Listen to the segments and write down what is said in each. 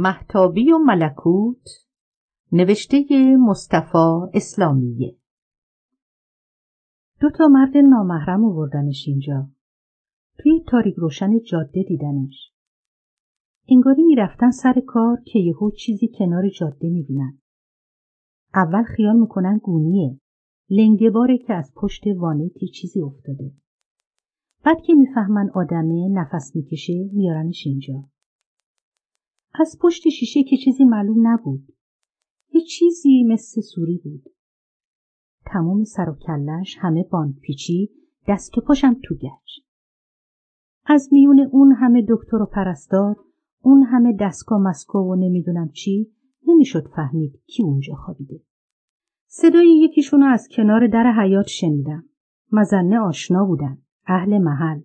محتابی و ملکوت نوشته مصطفی اسلامیه. دو تا مرد نامحرم آوردنش اینجا. توی تاریک روشن جاده دیدنش. انگاری می‌رفتن سر کار که یهو چیزی کنار جاده می‌بینن. اول خیال می‌کنن گونیه. لنگه باره که از پشت وانتی چیزی افتاده. بعد که می‌فهمن آدمه نفس می‌کشه میارنش اینجا. از پشت شیشه که چیزی معلوم نبود. یه چیزی مثل سوری بود. تمام سر و کلش همه پیچی دست و پاشم تو گشت از میون اون همه دکتر و پرستار اون همه دستگاه مسکو و نمی‌دونم چی نمی‌شد فهمید کی اونجا خوابیده. صدای یکیشونو از کنار در حیات شنیدم. مزنه آشنا بودن. اهل محل.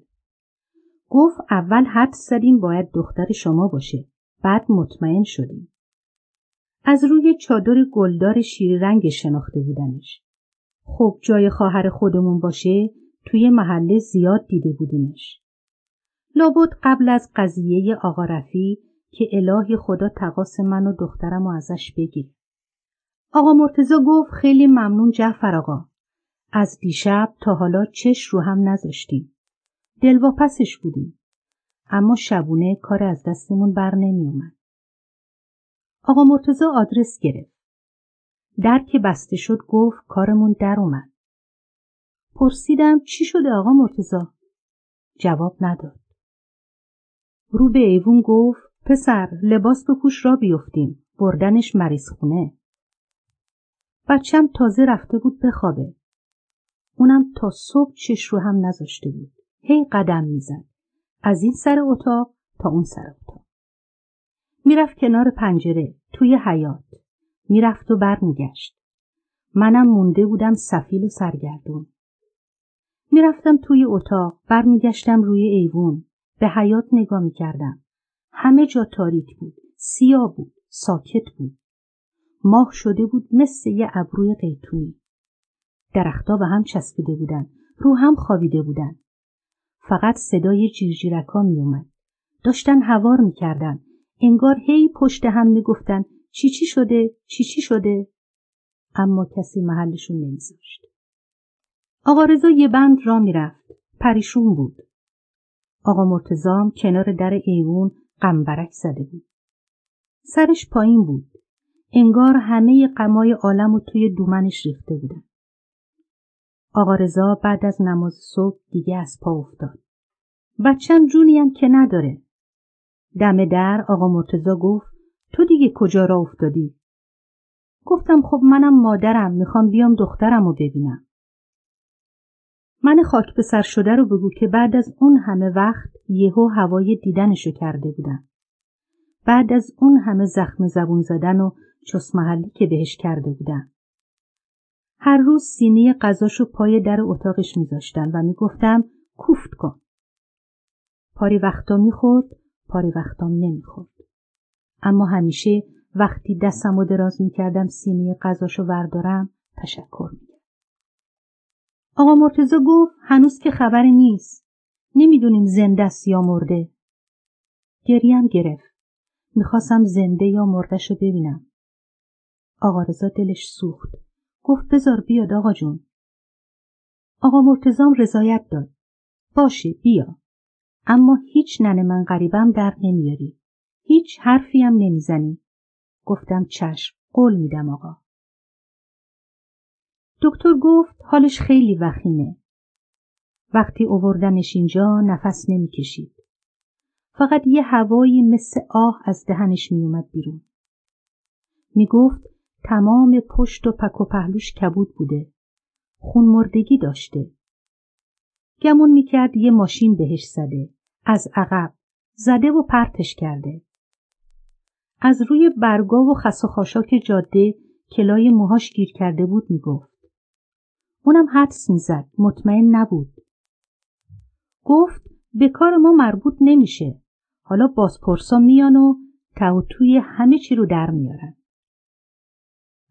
گفت اول حد زدیم باید دختر شما باشه. بعد مطمئن شدیم. از روی چادر گلدار شیر رنگ شناخته بودنش. خب جای خواهر خودمون باشه توی محله زیاد دیده بودیمش. لابد قبل از قضیه آقا رفی که الهی خدا تقاس من و دخترم و ازش بگیر آقا مرتزا گفت خیلی ممنون جعفر آقا. از دیشب تا حالا چش رو هم نذاشتیم. دلواپسش بودیم. اما شبونه کار از دستمون بر نمی اومد. آقا مرتزا آدرس گرفت. در که بسته شد گفت کارمون در اومد. پرسیدم چی شده آقا مرتزا؟ جواب نداد. رو به ایوون گفت پسر لباس بپوش را بیفتیم. بردنش مریض خونه. بچم تازه رفته بود بخوابه. اونم تا صبح چش رو هم نذاشته بود. هی قدم می‌زد. از این سر اتاق تا اون سر اتاق. می‌رفت کنار پنجره توی حیات. می‌رفت و برمیگشت. منم مونده بودم سفیل و سرگردون. می‌رفتم توی اتاق برمیگشتم روی ایوون به حیات نگاه می‌کردم. همه جا تاریک بود. سیاه بود. ساکت بود. ماه شده بود مثل یه ابروی قیتونی. درختها به هم چسبیده بودن. رو هم خوابیده بودن. فقط صدای جیرجیرکا می اومد. داشتن هوار می‌کردن. انگار هی پشت هم می‌گفتن چی چی شده؟ چی چی شده؟ اما کسی محلشون نمیذاشت. آقا رضا یه بند را می‌رفت. پریشون بود. آقا مرتزام کنار در ایوون قمبرک زده بود. سرش پایین بود. انگار همه قمای عالم و توی دومنش ریخته بودن. آقا رضا بعد از نماز صبح دیگه از پا افتاد. بچم جونیم که نداره. دم در آقا مرتزا گفت تو دیگه کجا را افتادی؟ گفتم خب منم مادرم می‌خوام بیام دخترم رو ببینم. من خاک به سر شده رو بگو که بعد از اون همه وقت یهو هوای دیدنشو کرده بودم. بعد از اون همه زخم زبون زدن و چس محلی که بهش کرده بودم. هر روز سینه غذاشو پای در اتاقش میذاشتم و می‌گفتم کوفت کن. پاری وقتا می‌خورد، پاری وقتام نمی‌خورد. اما همیشه وقتی دستم و دراز می‌کردم سینه غذاشو وردارم تشکر می‌کرد. آقا مرتزا گفت هنوز که خبری نیست. نمی‌دونیم زنده است یا مرده. گریم گرفت. می‌خواستم زنده یا مردشو ببینم. آقا رضا دلش سوخت. گفت بذار بیاد آقا جون. آقا مرتزام رضایت داد. باشه بیا. اما هیچ نن من غریبم در نمیاری. هیچ حرفی هم نمی‌زنی. گفتم چشم. قول میدم آقا. دکتر گفت حالش خیلی وخیمه. وقتی اووردنش اینجا نفس نمی‌کشید. فقط یه هوایی مثل آه از دهنش میومد بیرون. می‌گفت تمام پشت و پک و پهلوش کبود بوده. خون مردگی داشته. گمون می‌کرد یه ماشین بهش زده. از عقب. زده و پرتش کرده. از روی برگا و خس و خاشاک جاده کلای موهاش گیر کرده بود می‌گفت. اونم حدس می‌زد. مطمئن نبود. گفت به کار ما مربوط نمیشه. حالا بازپرسا میان و توی همه چی رو در میارن.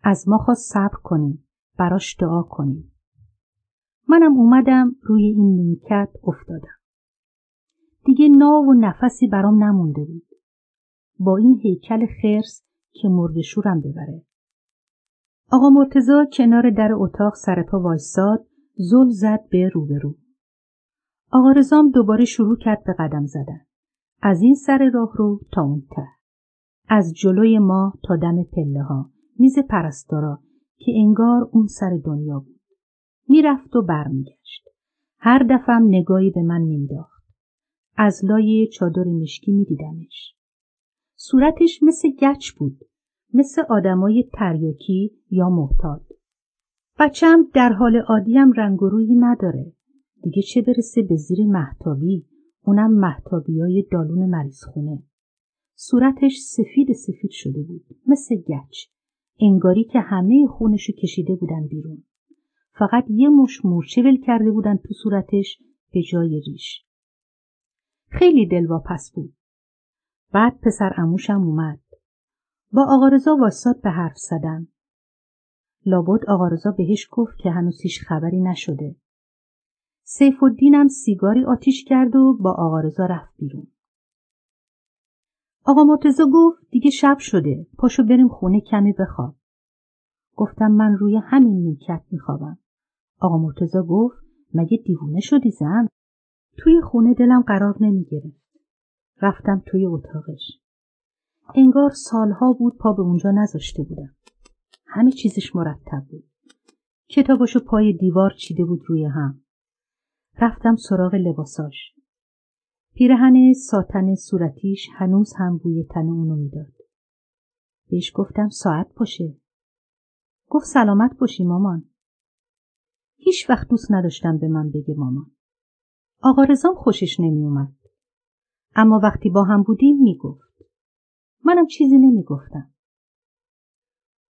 از ما خواست صبر کنیم براش دعا کنیم منم اومدم روی این نیمکت افتادم دیگه ناو و نفسی برام نمونده بود با این هیکل خرس که مرد شورم ببره. آقا مرتزا کنار در اتاق سرپا وایستاد زل زد به روبرو. آقا رزام دوباره شروع کرد به قدم زدن. از این سر راه رو تا اون ته. از جلوی ما تا دم پله ها. میز پرستارا که انگار اون سر دنیا بود. می‌رفت و برمیگشت. هر دفعم نگاهی به من مینداخت. از لای چادر مشکی میدیدمش. صورتش مثل گچ بود. مثل آدمای تریاکی یا محتاط. بچم در حال عادیم رنگ و رویی نداره. دیگه چه برسه به زیر محتابی اونم محتابی دالون مریض خونه. صورتش سفید سفید شده بود مثل گچ. انگاری که همه خونشو کشیده بودن بیرون. فقط یه مش مورچه ول کرده بودن تو صورتش به جای ریش. خیلی دلواپس بود. بعد پسر اموشم اومد. با آقارزا واساد به حرف زدن. لابد آقارزا بهش گفت که هنوز هیچ خبری نشده. سیف الدینم سیگاری آتیش کرد و با آقارزا رفت بیرون. آقا مرتزا گفت دیگه شب شده پاشو بریم خونه کمی بخواب. گفتم من روی همین نیکت میخوابم. آقا مرتزا گفت مگه دیوونه شدی زن؟ توی خونه دلم قرار نمی‌گرفت. رفتم توی اتاقش. انگار سالها بود پا به اونجا نذاشته بودم. همه چیزش مرتب بود. کتاباشو پای دیوار چیده بود روی هم. رفتم سراغ لباساش. پیرهن ساتن صورتیش هنوز هم بوی تن اونو می‌داد. بهش گفتم ساعت باشه. گفت سلامت باشی مامان. هیچ وقت دوست نداشتم به من بگه مامان. آقا رزام خوشش نمی اومد. اما وقتی با هم بودیم می‌گفت. منم چیزی نمی‌گفتم.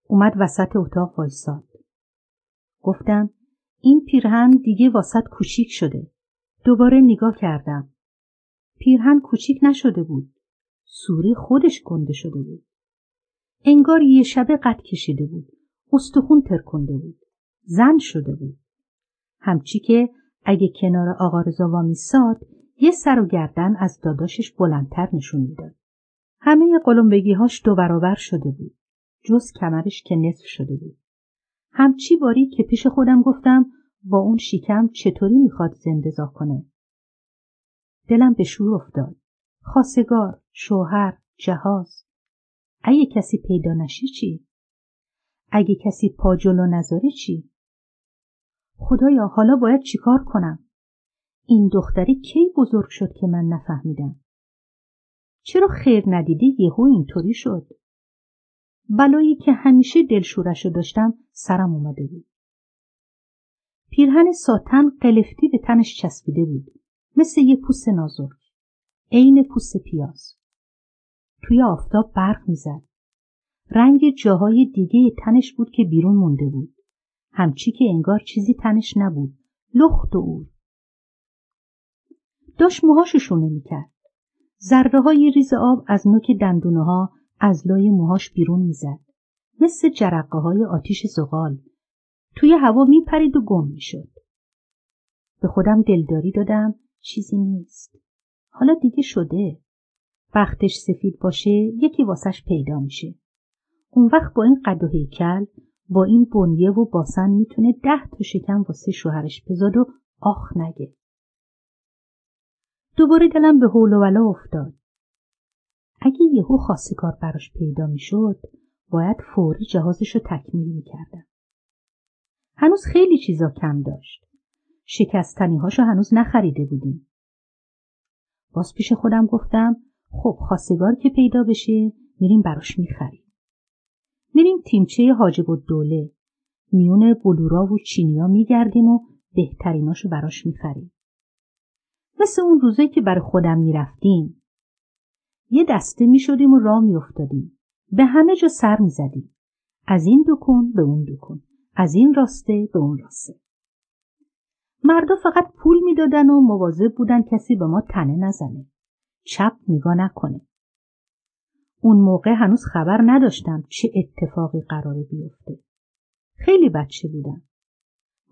اومد وسط اتاق وایساد. گفتم این پیرهن دیگه واسط کوچیک شده. دوباره نگاه کردم. پیرهن کوچیک نشده بود. سوری خودش گنده شده بود. انگار یه شبه قد کشیده بود. استخون ترکنده بود. زن شده بود. همچی که اگه کنار آقا رضا وامیستاد یه سر و گردن از داداشش بلندتر نشون می‌داد. همه قلمبگیهاش دو برابر شده بود. جز کمرش که نصف شده بود. همچی باری که پیش خودم گفتم با اون شیکم چطوری می‌خواد زندزا کنه. دلم به شور افتاد. خاصگار، شوهر، جهاز. اگه کسی پیدا نشه چی؟ اگه کسی پا جلو نذاره چی؟ خدایا حالا باید چیکار کنم؟ این دختری کی بزرگ شد که من نفهمیدم؟ چرا خیر ندیده یهو اینطوری شد؟ بلایی که همیشه دلشورش داشتم سرم اومده بود. پیرهن ساتن قلفتی به تنش چسبیده بود. مثل یه پوست نازک. عین پوست پیاز. توی آفتاب برق می‌زد. رنگ جاهای دیگه تنش بود که بیرون مونده بود. همچی که انگار چیزی تنش نبود. لخت و اور. داشت موهاشو شونه می‌کرد. ذره های ریز آب از نوک دندونه ها از لای موهاش بیرون می‌زد. مثل جرقه های آتیش زغال. توی هوا میپرید و گم می‌شد. به خودم دلداری دادم چیزی نیست. حالا دیگه شده. بختش سفید باشه یکی واسش پیدا میشه. اون وقت با این قد و هیکل با این بنیه و باسن می‌تونه ده تا شکم واسه شوهرش بزاد و آخ نگه. دوباره دلم به حول و افتاد. اگه یهو خواستگار براش پیدا می‌شد باید فوری جهازش رو تکمیل می‌کردم. هنوز خیلی چیزا کم داشت. شکستنی هاشو هنوز نخریده بودیم. باز پیش خودم گفتم خب خواستگار که پیدا بشه میریم براش می‌خریم. میریم تیمچه حاجب و دوله. میون بلورا و چینیا میگردیم و بهتریناشو براش می‌خریم. مثل اون روزایی که برای خودم می‌رفتیم. یه دسته می‌شدیم و راه میافتادیم. به همه جا سر می‌زدیم. از این دکون به اون دکون. از این راسته به اون راسته. مردا فقط پول می‌دادن و مواظب بودن کسی به ما تنه نزنه. چپ نگاه نکنه. اون موقع هنوز خبر نداشتم چه اتفاقی قراره بیفته. خیلی بچه بودم.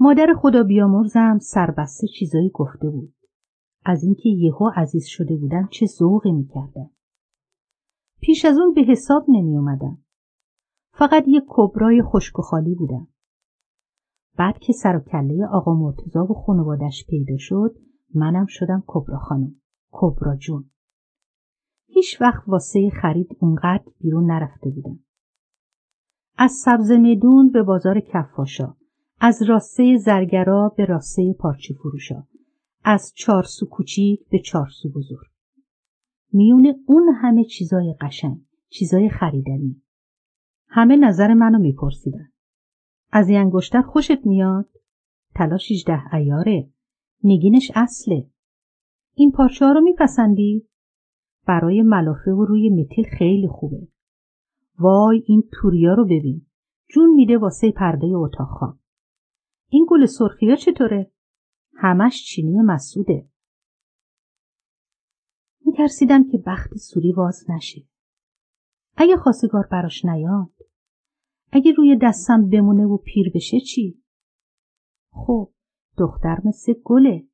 مادر خدا بیامرزم سربسته چیزایی گفته بود. از اینکه یهو عزیز شده بودم چه ذوقی می‌کردم. پیش از اون به حساب نمی اومدم. فقط یه کبرای خشک و خالی بودم. بعد که سر و کله آقا مرتزا و خانوادش پیدا شد منم شدم کبرا خانم. کبرا جون. هیچ وقت واسه خرید اونقدر بیرون نرفته بودم. از سبز میدون به بازار کفاشا، از راسته زرگرا به راسته پارچه فروشا، از چارسو کوچیک به چارسو بزرگ. میون اون همه چیزای قشنگ، چیزای خریدنی. همه نظر منو میپرسیدن. از این انگشتر خوشت میاد؟ تلاش 18 ایاره. نگینش اصله. این پارچه ها رو میپسندی؟ برای ملافه و روی متیل خیلی خوبه. وای این توریا رو ببین. جون میده واسه پرده اتاق خواب. این گل سرخیا چطوره؟ همش چینی مسوده. میترسیدم که بخت سوری باز نشه. اگه خواستگار براش نیاد اگه روی دستم بمونه و پیر بشه چی؟ خب دختر مثل گله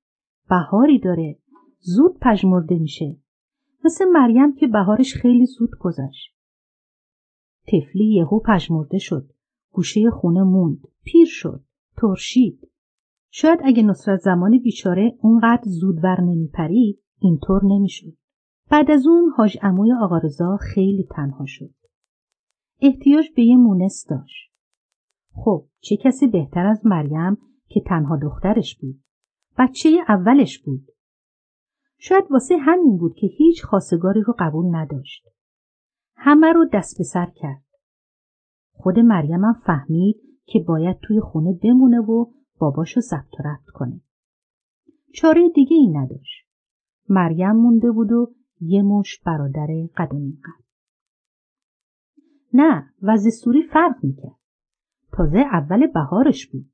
بهاری داره زود پژمرده میشه. مثل مریم که بهارش خیلی زود گذشت. تفلی یهو پژمرده شد گوشه خونه موند پیر شد ترشید. شاید اگه نصرت زمان بیچاره اونقدر زود ور نمیپرید اینطور نمی‌شد. بعد از اون حاج اموی آقا خیلی تنها شد. احتیاج به یه مونس داشت. خب چه کسی بهتر از مریم که تنها دخترش بود. بچه اولش بود. شاید واسه همین بود که هیچ خاصگاری رو قبول نداشت. همه رو دست به سر کرد. خود مریم هم فهمید که باید توی خونه بمونه و باباشو ضبط و رفت کنه. چاره دیگه ای نداشت. مریم مونده بود و یه مش برادر قد و نه وضع سوری فرق می‌کرد. تازه اول بهارش بود.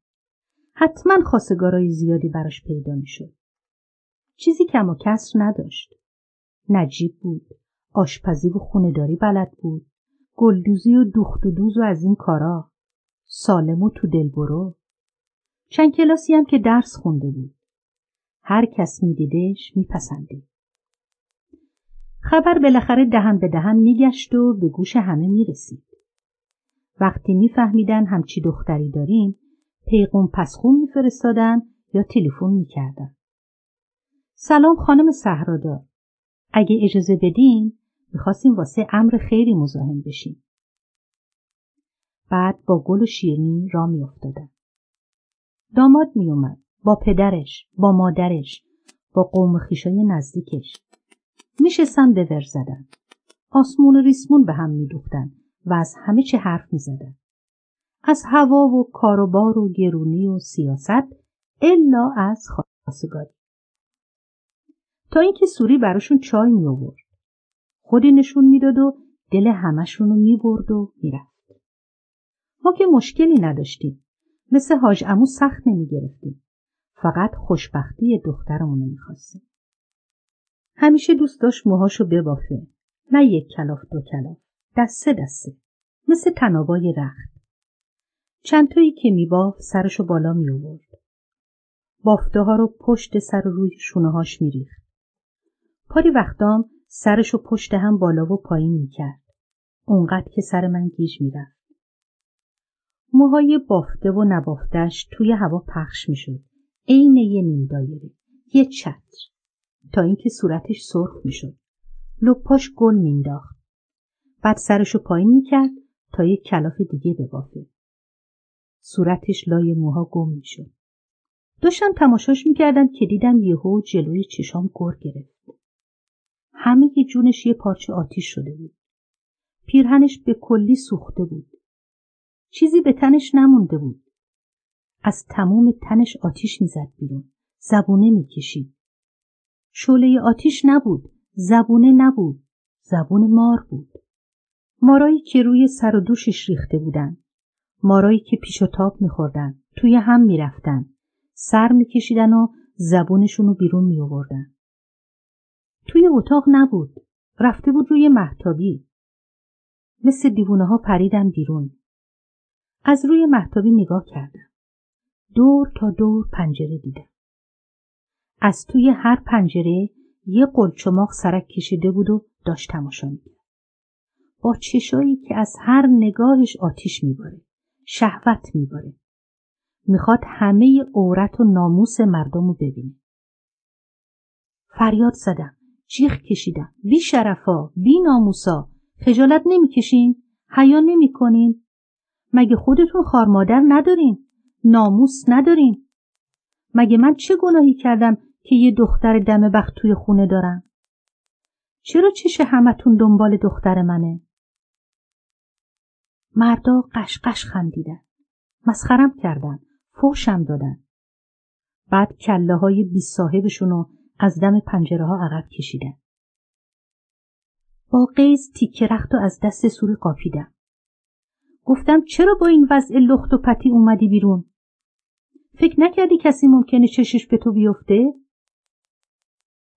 حتما خواستگارای زیادی براش پیدا می‌شد. چیزی کم و کسر نداشت. نجیب بود. آشپزی و خونداری بلد بود. گلدوزی و دوخت و دوز و از این کارا. سالم و تو دل برو. چند کلاسی هم که درس خونده بود. هر کس میدیدش میپسندید. خبر بالاخره دهن به دهن میگشت و به گوش همه می‌رسید. وقتی میفهمیدن همچی دختری داریم پیغون پسخون میفرستادن یا تلفن می‌کردن. سلام خانم صحرادار. اگه اجازه بدین می‌خواستیم واسه امر خیلی مزاحم بشیم. بعد با گل و شیرنی را میافتادن. داماد میومد با پدرش، با مادرش، با قوم خیشای نزدیکش. میشستن به ور زدن. آسمون و ریسمون به هم میدوختن و از همه چه حرف می‌زدن. از هوا و کاروبار و گرونی و سیاست الا از خواستگاری. تا اینکه سوری براشون چای می آورد. خودی نشون می‌داد و دل همشون رو می برد و می‌رفت. ما که مشکلی نداشتیم. مثل حاج امو سخت نمی گرفتیم. فقط خوشبختی دخترمون رو می‌خواستیم. همیشه دوست داشت موهاشو ببافه. نه یک کلاف دو کلاف. دسته دسته. مثل تنابای رخت. چندتایی که میباف سرشو بالا می آورد. بافته ها رو پشت سر و روی شونه هاش میریخت. پاری وقتام سرشو پشت هم بالا و پایین می‌کرد. اونقدر که سر من گیج می‌رفت. موهای بافته و نبافتش توی هوا پخش می‌شد. عین یه نیم دایره. یه چتر. تا اینکه صورتش سرخ می‌شد. لپاش گل مینداخت. بعد سرشو پایین می‌کرد تا یک کلاف دیگه ببافه. صورتش لای موها گم می‌شد. داشتم تماشاش می‌کردم که دیدم یهو جلوی چشام گر گرفت. همه جونش یه پارچه آتیش شده بود. پیرهنش به کلی سوخته بود. چیزی به تنش نمونده بود. از تمام تنش آتیش می‌زد بیرون. زبونه می‌کشید. شعله آتیش نبود زبونه نبود زبون مار بود. مارایی که روی سر و دوشش ریخته بودن. مارایی که پیش و تاب میخوردن توی هم می‌رفتن. سر میکشیدن و زبونشون رو بیرون میآوردن. توی اتاق نبود رفته بود روی محتابی مثل دیوونه ها پریدم بیرون. از روی محتابی نگاه کردم. دور تا دور پنجره دیدم. از توی هر پنجره یه قلچماق سرک کشیده بود و داشت تماشا می‌کرد. با چشایی که از هر نگاهش آتیش میباره شهوت میباره. می‌خواد همه عورت و ناموس مردم رو ببینه. فریاد زدم. جیغ کشیدم. بی شرفا بی ناموسا. خجالت نمی‌کشین. حیا نمی‌کنین. مگه خودتون خارمادر ندارین؟ ناموس ندارین. مگه من چه گناهی کردم؟ که یه دختر دم بخت توی خونه دارم. چرا چش همتون دنبال دختر منه؟ مردا قشقش خندیدن. مسخرم کردن. فوشم دادن. بعد کله های بی صاحبشونو از دم پنجره ها عقب کشیدن. با قیز تیکه رخت و از دست سوری قاپیدم. گفتم چرا با این وضع لخت و پتی اومدی بیرون؟ فکر نکردی کسی ممکنه چشش به تو بیفته؟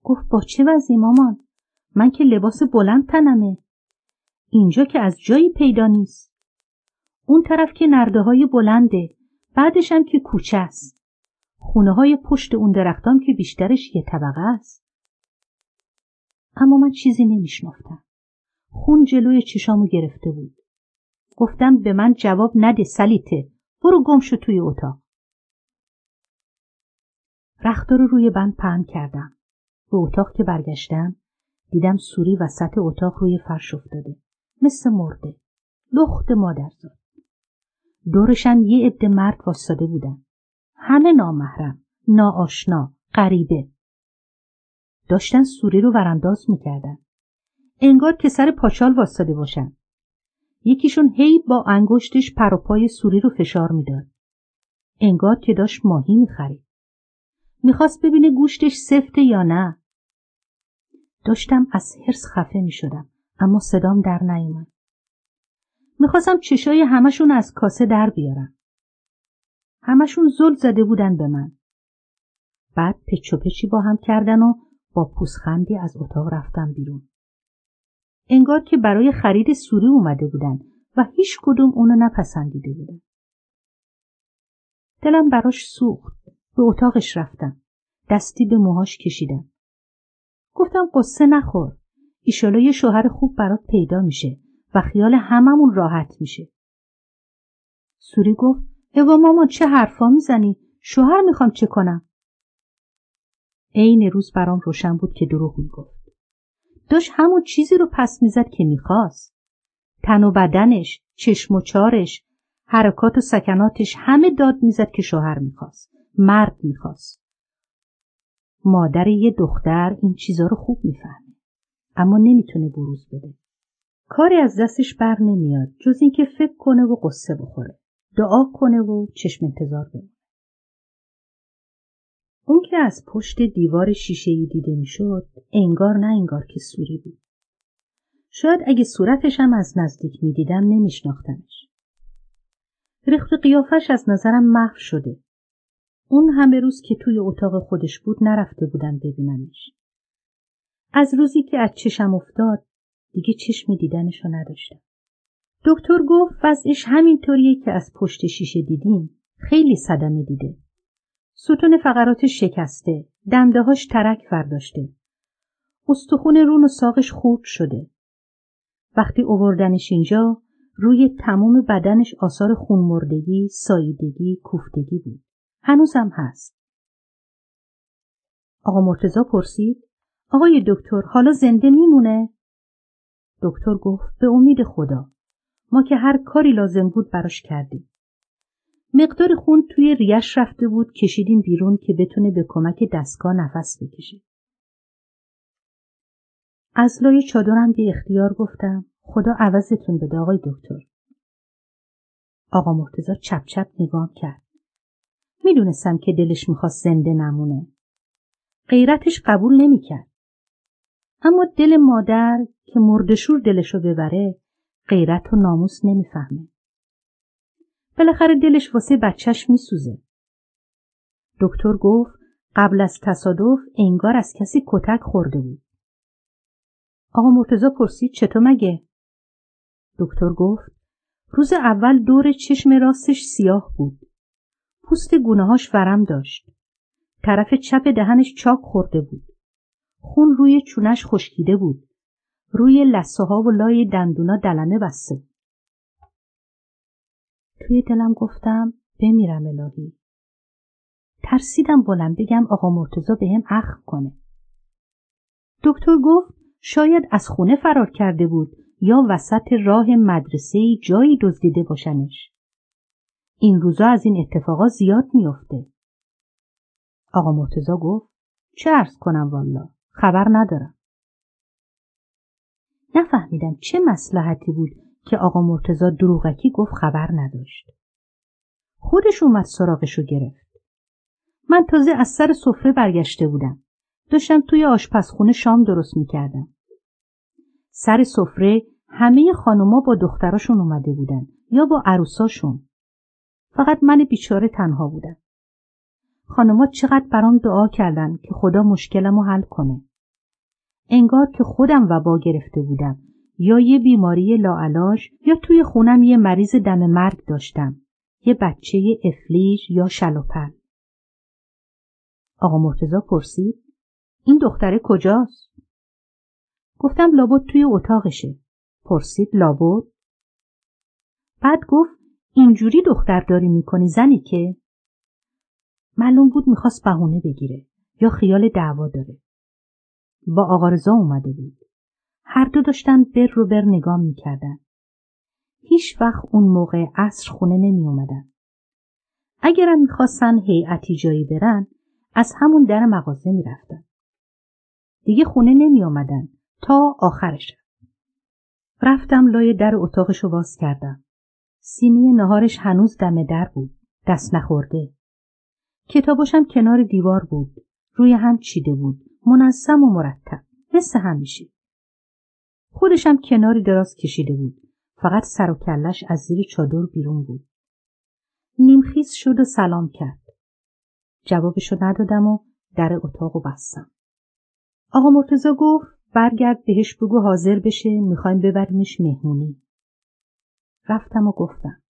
گفت با چه وضعی مامان؟ من که لباس بلند تنمه. اینجا که از جایی پیدا نیست. اون طرف که نرده های بلنده بعدش هم که کوچه است. خونه های پشت اون درختام که بیشترش یه طبقه است. اما من چیزی نمیشنفتم خون جلوی چشامو گرفته بود. گفتم به من جواب نده سلیته برو گم شو توی اتاق. رختا رو روی بند پهن کردم. به اتاق که برگشتم دیدم سوری وسط اتاق روی فرش افتاده. مثل مرده. لخت مادرزاد. دورشم یه عده مرد واسطاده بودن. همه نامحرم ناآشنا غریبه. داشتن سوری رو ورانداز می‌کردن. انگار که سر پاچال واسطاده باشن. یکیشون هی با انگشتش پر و پای سوری رو فشار می‌داد. انگار که داشت ماهی می‌خرید. می‌خواست ببینه گوشتش سفته یا نه. داشتم از حرس خفه می‌شدم اما صدام در نیومد. می‌خواستم چشای همشون از کاسه در بیارم. همشون زل زده بودن به من. بعد پچ و پچی با هم کردن و با پوسخندی از اتاق رفتم بیرون. انگار که برای خرید سوری اومده بودن و هیچ کدوم اونو نپسندیده بودن. دلم براش سوخت. به اتاقش رفتم. دستی به موهاش کشیدم. گفتم قصه نخور. ایشالا یه شوهر خوب برات پیدا میشه و خیال هممون راحت میشه. سوری گفت اوا مامان چه حرفا می‌زنی؟ شوهر می‌خوام چه کنم؟ عین روز برام روشن بود که دروغ می‌گفت. داشت همون چیزی رو پس می‌زد که می‌خواست. تن و بدنش چشم و چارش حرکات و سکناتش همه داد می‌زد که شوهر می‌خواست. مرد می‌خواست. مادر یه دختر این چیزا رو خوب می‌فهمه اما نمی‌تونه بروز بده. کاری از دستش بر نمیاد جز اینکه فکر کنه و قصه بخوره. دعا کنه و چشم انتظار بمونه. اون که از پشت دیوار شیشه دیده می‌شد انگار نه انگار که سوری بود. شاید اگه صورتش هم از نزدیک می‌دیدم نمیشناختمش. رخت قیافش از نظرم محو شده. اون همه روز که توی اتاق خودش بود نرفته بودم ببینمش. از روزی که از چشم افتاد دیگه چشم دیدنشو نداشتم. دکتر گفت وضعش همینطوریه که از پشت شیشه دیدیم خیلی صدمه دیده. ستون فقراتش شکسته دندههاش ترک فرداشته. استخون رون و ساقش خورد شده. وقتی اووردنش اینجا روی تمام بدنش آثار خونمردگی، ساییدگی، کوفتگی بود. هنوزم هست. آقا مرتزا پرسید آقای دکتر حالا زنده میمونه؟ دکتر گفت به امید خدا ما که هر کاری لازم بود براش کردیم. مقدار خون توی ریش رفته بود کشیدیم بیرون که بتونه به کمک دستگاه نفس بکشه. از لای چادرم به اختیار گفتم خدا عوضتون بده آقای دکتر. آقا مرتزا چپ چپ نگام کرد. می‌دونستم که دلش می‌خواست زنده نمونه. غیرتش قبول نمی‌کرد. اما دل مادر که مردشور دلشو ببره غیرت و ناموس نمی‌فهمه. بالاخره دلش واسه بچهش میسوزه. دکتر گفت قبل از تصادف انگار از کسی کتک خورده بود. آقا مرتزا پرسید چطور مگه؟ دکتر گفت روز اول دور چشم راستش سیاه بود. پوست گونههاش ورم داشت. طرف چپ دهنش چاک خورده بود. خون روی چونش خشکیده بود. روی لسه ها و لای دندونا دلمه بسته بود. توی دلم گفتم بمیرم الهی. ترسیدم بلند بگم آقا مرتزا به هم اخم کنه. دکتر گفت شاید از خونه فرار کرده بود یا وسط راه مدرسه جایی دزدیده باشنش. این روزا از این اتفاقا زیاد میافته. آقا مرتزا گفت چه ارز کنم والا خبر ندارم. نفهمیدم چه مسلحتی بود که آقا مرتزا دروغکی گفت خبر نداشت. خودش اومد سراغشو گرفت. من تازه از سر سفره برگشته بودم. داشتم توی آشپزخونه شام درست می‌کردم. سر سفره همه خانوما با دختراشون اومده بودن یا با عروساشون. فقط من بیچاره تنها بودم. خانوما چقدر برام دعا کردن که خدا مشکلمو حل کنه. انگار که خودم وبا گرفته بودم یا یه بیماری لاعلاج یا توی خونم یه مریض دم مرگ داشتم. یه بچه افلیج یا شلوپل. آقا مرتزا پرسید این دختره کجاست؟ گفتم لابد توی اتاقشه. پرسید لابد؟ بعد گفت اینجوری دختر داری می‌کنی زنی که؟ معلوم بود می‌خواست بهونه بگیره یا خیال دعوا داره. با آقا رضا اومده بود. هر دو داشتن بر رو بر نگاه می‌کردن. هیچ وقت اون موقع عصر خونه نمی اومدن. اگرم می‌خواستن هیئتی جایی برن از همون در مغازه می‌رفتن. دیگه خونه نمی آمدن تا آخرش. رفتم لای در اتاقشو باز کردم. سینی نهارش هنوز دم در بود. دست نخورده. کتاباشم کنار دیوار بود. روی هم چیده بود. منظم و مرتب. مثل همیشه. خودشم کناری دراز کشیده بود. فقط سر و کلش از زیر چادر بیرون بود. نیمخیز شد و سلام کرد. جوابشو ندادم و در اتاق و بستم. آقا مرتزا گفت برگرد بهش بگو حاضر بشه می‌خوایم ببریمش مهمونی. رفتم و گفتم.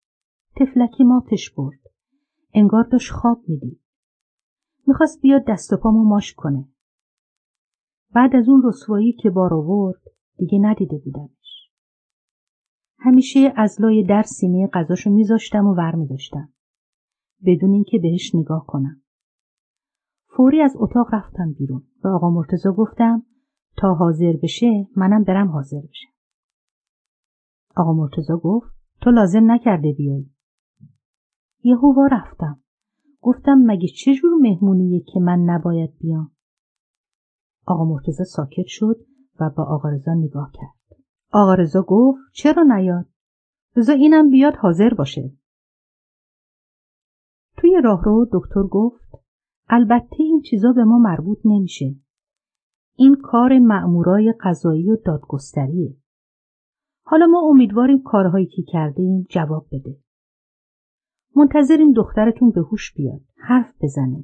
تفلکی ماتش برد. انگار داشت خواب می‌دید. می‌خواست بیاد دست و پامو ماش کنه. بعد از اون رسوایی که بار آورد دیگه ندیده بودمش. همیشه از لای در سینه غذاشو میذاشتم و ور میداشتم. بدون اینکه بهش نگاه کنم. فوری از اتاق رفتم بیرون و آقا مرتزا گفتم تا حاضر بشه منم برم حاضر بشم. آقا مرتزا گفت تو لازم نکرده بیایی. یهو رفتم. گفتم مگه چه جور مهمونیه که من نباید بیام؟ آقا مرتزا ساکت شد و با آقا رضا نگاه کرد. آقا رضا گفت چرا نیاد؟ بذار اینم بیاد حاضر باشه. توی راهرو دکتر گفت البته این چیزا به ما مربوط نمیشه. این کار مأمورای قضایی و دادگستریه. حالا ما امیدواریم کارهایی که کردیم جواب بده. منتظریم دخترتون به هوش بیاد، حرف بزنه.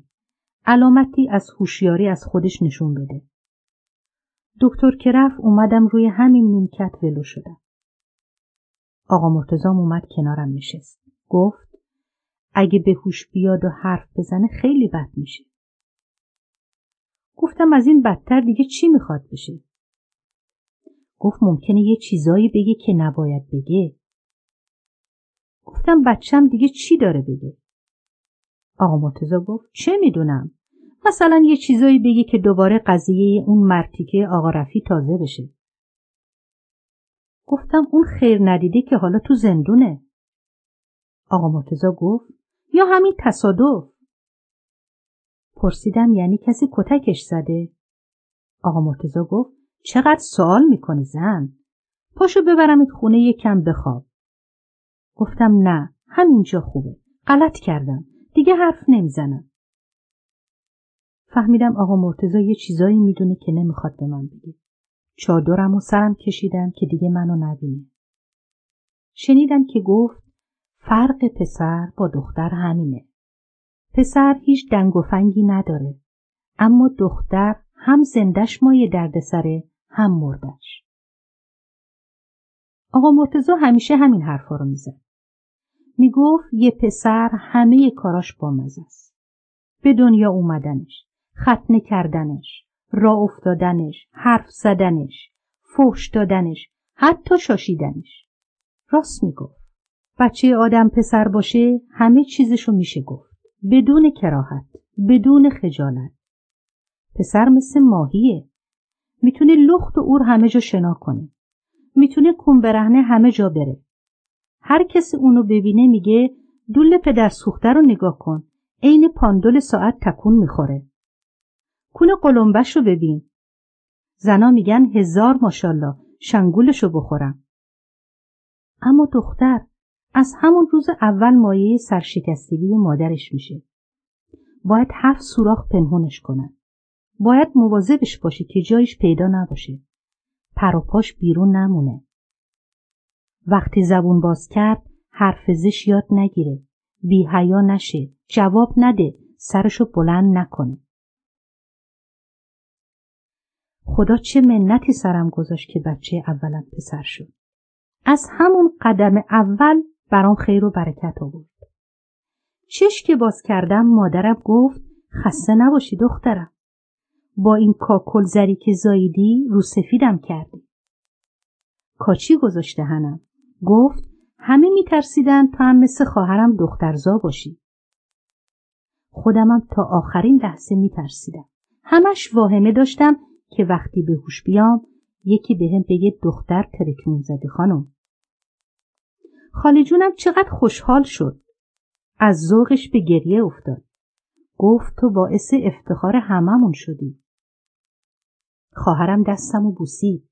علامتی از هوشیاری از خودش نشون بده. دکتر که رفت اومدم روی همین نیمکت ولو شدم. آقا مرتزام اومد کنارم نشست. گفت اگه به هوش بیاد و حرف بزنه خیلی بد میشه. گفتم از این بدتر دیگه چی می‌خواد بشه؟ گفت ممکنه یه چیزایی بگه که نباید بگه. گفتم بچم دیگه چی داره بگه؟ آقا مرتزا گفت چه می‌دونم؟ مثلا یه چیزایی بگه که دوباره قضیه اون مرتیکه آقا رفی تازه بشه. گفتم اون خیر ندیده که حالا تو زندونه. آقا مرتزا گفت یا همین تصادف پرسیدم یعنی کسی کتکش زده آقا مرتزا گفت چقدر سوال می‌کنی زن؟ پاشو ببرمت خونه یکم بخواب. گفتم نه همینجا خوبه. غلط کردم. دیگه حرف نمی‌زنم. فهمیدم آقا مرتزا یه چیزایی می‌دونه که نمی‌خواد به من بگه. چادرم و سرم کشیدم که دیگه منو نبینه. شنیدم که گفت فرق پسر با دختر همینه. پسر هیچ دنگ و فنگی نداره. اما دختر هم زندش مایه دردسره هم مردش. آقا مرتزا همیشه همین حرفا رو می‌زد. می‌گفت یه پسر همه کاراش با است. به دنیا اومدنش، ختنه کردنش، را افتادنش، حرف زدنش، فوش دادنش حتی شاشیدنش راست می‌گفت بچه آدم پسر باشه همه چیزشو میشه گفت بدون کراهت بدون خجالت پسر مثل ماهیه می‌تونه لخت و اور همه جا شنا کنه. می‌تونه کون برهنه همه جا بره. هر کسی اونو ببینه میگه دول پدر سوخته رو نگاه کن. عین پاندول ساعت تکون می‌خوره. کون قلمبش رو ببین. زنا میگن هزار ماشالله شنگولشو بخورم. اما دختر از همون روز اول مایه سرشکستگی مادرش میشه. باید هفت سوراخ پنهونش کنن. باید مواظبش باشه که جایش پیدا نباشه. پاش بیرون نمونه. وقتی زبون باز کرد حرف زش یاد نگیره. بی حیا نشه. جواب نده. سرشو بلند نکنه. خدا چه منتی سرم گذاشت که بچه اولم پسر شد. از همون قدم اول برام خیر و برکت آورد. چش که باز کردم مادرم گفت خسته نباشی دخترم. با این کاکل زری که زاییدی رو سفیدم کردی. کاچی گذاشته هنم؟ گفت همه میترسیدن تو هم مثل خواهرم دخترزا باشی. خودمم تا آخرین لحظه میترسیدم. همش واهمه داشتم که وقتی به هوش بیام یکی بهم به بگه دختر ترکمون زدی خانم. خاله جونم چقدر خوشحال شد. از ذوقش به گریه افتاد. گفت تو باعث افتخار هممون شدی. خواهرم دستم و بوسید.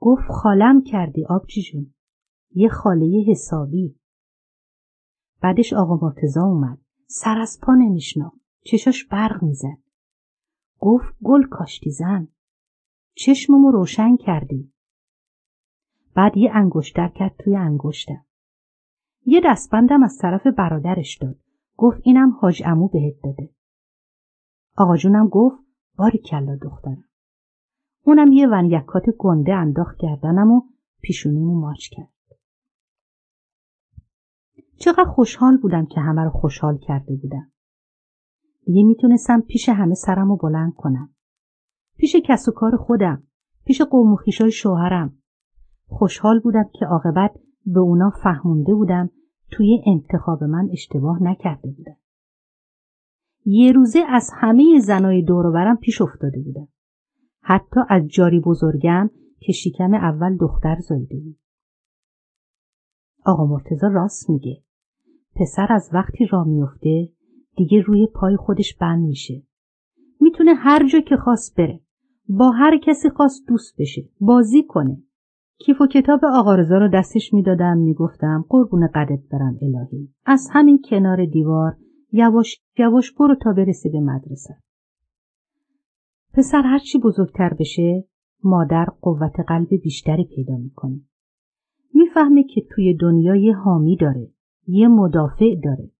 گفت خالم کردی آبجی جون. یه خاله حسابی. بعدش آقا مرتزا اومد. سر از پا نمیشنا. چشاش برق می‌زد. گفت گل کاشتی زن. چشممو روشن کردی. بعد یه انگشتر کرد توی انگشتم. یه دستبندم از طرف برادرش داد. گفت اینم حاج امو بهت داده. آقا جونم گفت باری کلا دخترم. اونم یه ونیکات گنده انداخت گردنم و پیشونیمو ماچ کرد. چقدر خوشحال بودم که همه رو خوشحال کرده بودم. دیگه می‌تونستم پیش همه سرم رو بلند کنم. پیش کس و کار خودم. پیش قوم و خیشای شوهرم. خوشحال بودم که عاقبت به اونا فهمونده بودم. توی انتخاب من اشتباه نکرده بودم. یه روزه از همه زنای دور پیش افتاده بودم. حتی از جاری بزرگم که شکم اول دختر زایده بود. آقا مرتزا راست میگه. پسر از وقتی را میفته دیگه روی پای خودش بند میشه. می‌تونه هر جا که خواست بره. با هر کسی خواست دوست بشه. بازی کنه. کیف و کتاب آقا رضا رو دستش می‌دادم می‌گفتم قربون قدت برم الهی. از همین کنار دیوار یواش یواش برو تا برسه به مدرسه. پسر هرچی بزرگتر بشه مادر قوت قلب بیشتری پیدا می‌کنه. می‌فهمه که توی دنیا یه حامی داره یه مدافع داره.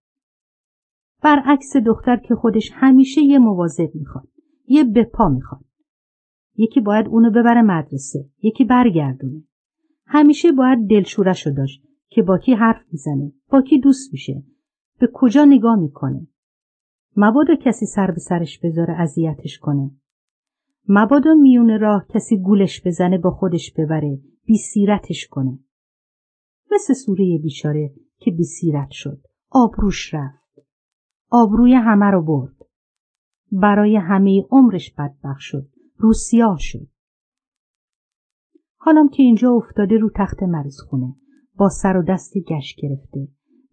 برعکس دختر که خودش همیشه یه مواظب می‌خواد یه بپا می‌خواد. یکی باید اونو ببره مدرسه یکی برگردونه. همیشه باید دلشورش رو داشت که با کی حرف می‌زنه با کی دوست میشه به کجا نگاه می‌کنه. مبادا کسی سر به سرش بذاره اذیتش کنه. مبادا میون راه کسی گولش بزنه با خودش ببره بی سیرتش کنه. مثل سوره بیچاره که بی سیرت شد. آبروش رفت. آبروی همه رو برد. برای همه عمرش بدبخ شد. روسیا شد. حالم که اینجا افتاده رو تخت مریض خونه با سر و دست گشت گرفته.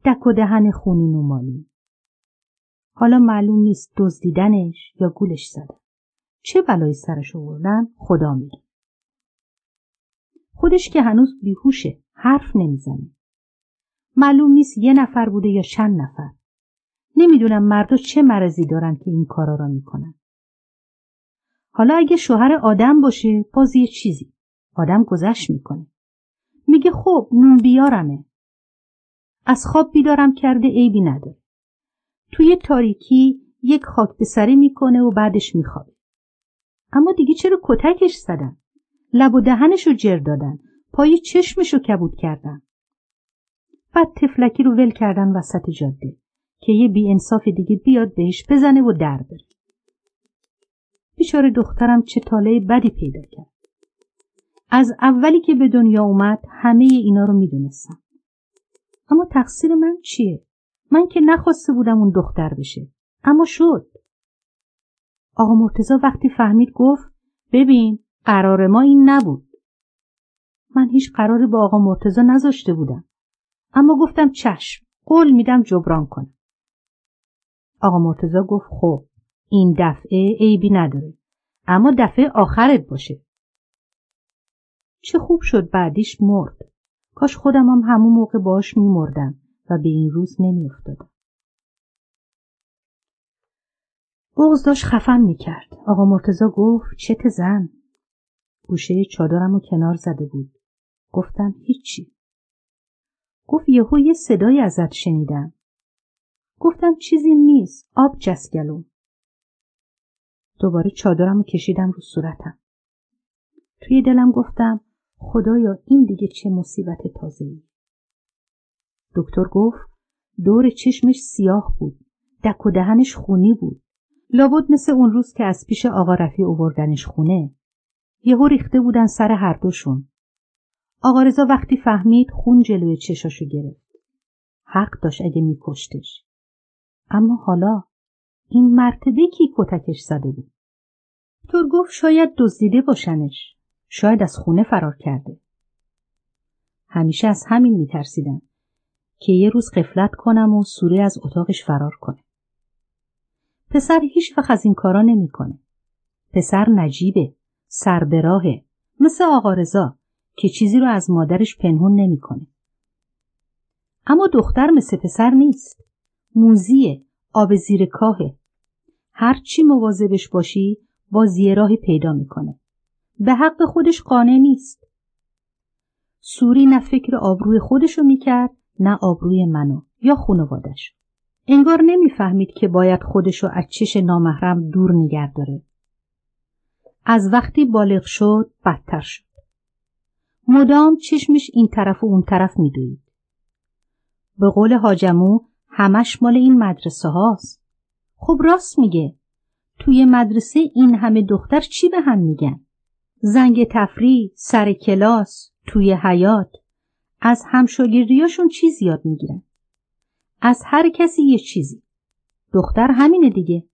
دک و دهن خونی نومالی حالا معلوم نیست دزدیدنش یا گولش زدن چه بلایی سرش آوردن؟ خدا میگه خودش که هنوز بیهوشه حرف نمی‌زنه. معلوم نیست یه نفر بوده یا چند نفر. نمی‌دونم مردا چه مرضی دارن که این کارا را می‌کنن. حالا اگه شوهر آدم باشه باز یه چیزی. آدم گذشت می‌کنه. میگه خب نون بیارمه. از خواب بیدارم کرده عیبی نداره. توی تاریکی یک خاک به سری می‌کنه و بعدش میخوابه. اما دیگه چرا کتکش زدن لب و دهنش رو جر دادن پای چشمش رو کبود کردن بعد تفلکی رو ول کردن وسط جاده که یه بی انصاف دیگه بیاد بهش بزنه و در بره بیچاره دخترم چه تاله بدی پیدا کرد از اولی که به دنیا اومد همه اینا رو می‌دونستم. اما تقصیر من چیه؟ من که نخواسته بودم اون دختر بشه. اما شد. آقا مرتزا وقتی فهمید گفت ببین قرار ما این نبود. من هیچ قراری با آقا مرتزا نذاشته بودم. اما گفتم چشم. قول میدم جبران کنم. آقا مرتزا گفت خب این دفعه عیبی نداره. اما دفعه آخرت باشه. چه خوب شد بعدیش مرد. کاش خودم هم همون موقع باش میمردم و به این روز نمیافتادم. بغز داشت خفن می‌کرد. آقا مرتزا گفت چت زن. گوشه چادرم و کنار زده بود. گفتم هیچی. گفت یهو یه صدایی ازت شنیدم. گفتم چیزی نیست. آب جسگلوم. دوباره چادرم رو کشیدم رو صورتم. توی دلم گفتم خدایا این دیگه چه مصیبت تازه ای. دکتر گفت دور چشمش سیاه بود. دک و دهنش خونی بود. لابد مثل اون روز که از پیش آقا رفی اووردنش خونه. یهو ریخته بودن سر هر دوشون. آقا رضا وقتی فهمید خون جلوی چشاشو گرفت. حق داشت اگه میکشتش. اما حالا این مرتبه کی کتکش زده بود؟ دکتر گفت شاید دزدیده باشنش. شاید از خونه فرار کرده. همیشه از همین میترسیدم که یه روز قفلت کنم و سوری از اتاقش فرار کنه. پسر هیچ وقت از این کارا نمی‌کنه. پسر نجیبه، سربراهه، مثل آقا رضا که چیزی رو از مادرش پنهون نمی‌کنه. اما دختر مثل پسر نیست. موزیه، آب زیر کاهه. هر چی مواظبش باشی بازی راهی پیدا می‌کنه. به حق خودش قانع نیست. سوری نه فکر آبروی خودشو می‌کرد نه آبروی منو یا خانوادش. انگار نمی‌فهمید که باید خودشو از چش نامحرم دور نگه داره. از وقتی بالغ شد بدتر شد. مدام چشمش این طرف و اون طرف میدوید. به قول حاجمو همش مال این مدرسه هاست. خب راست میگه. توی مدرسه این همه دختر چی به هم میگن؟ زنگ تفریح، سر کلاس، توی حیات از همشاگردیاشون چیز یاد می‌گیرن. از هر کسی یه چیزی. دختر همینه دیگه.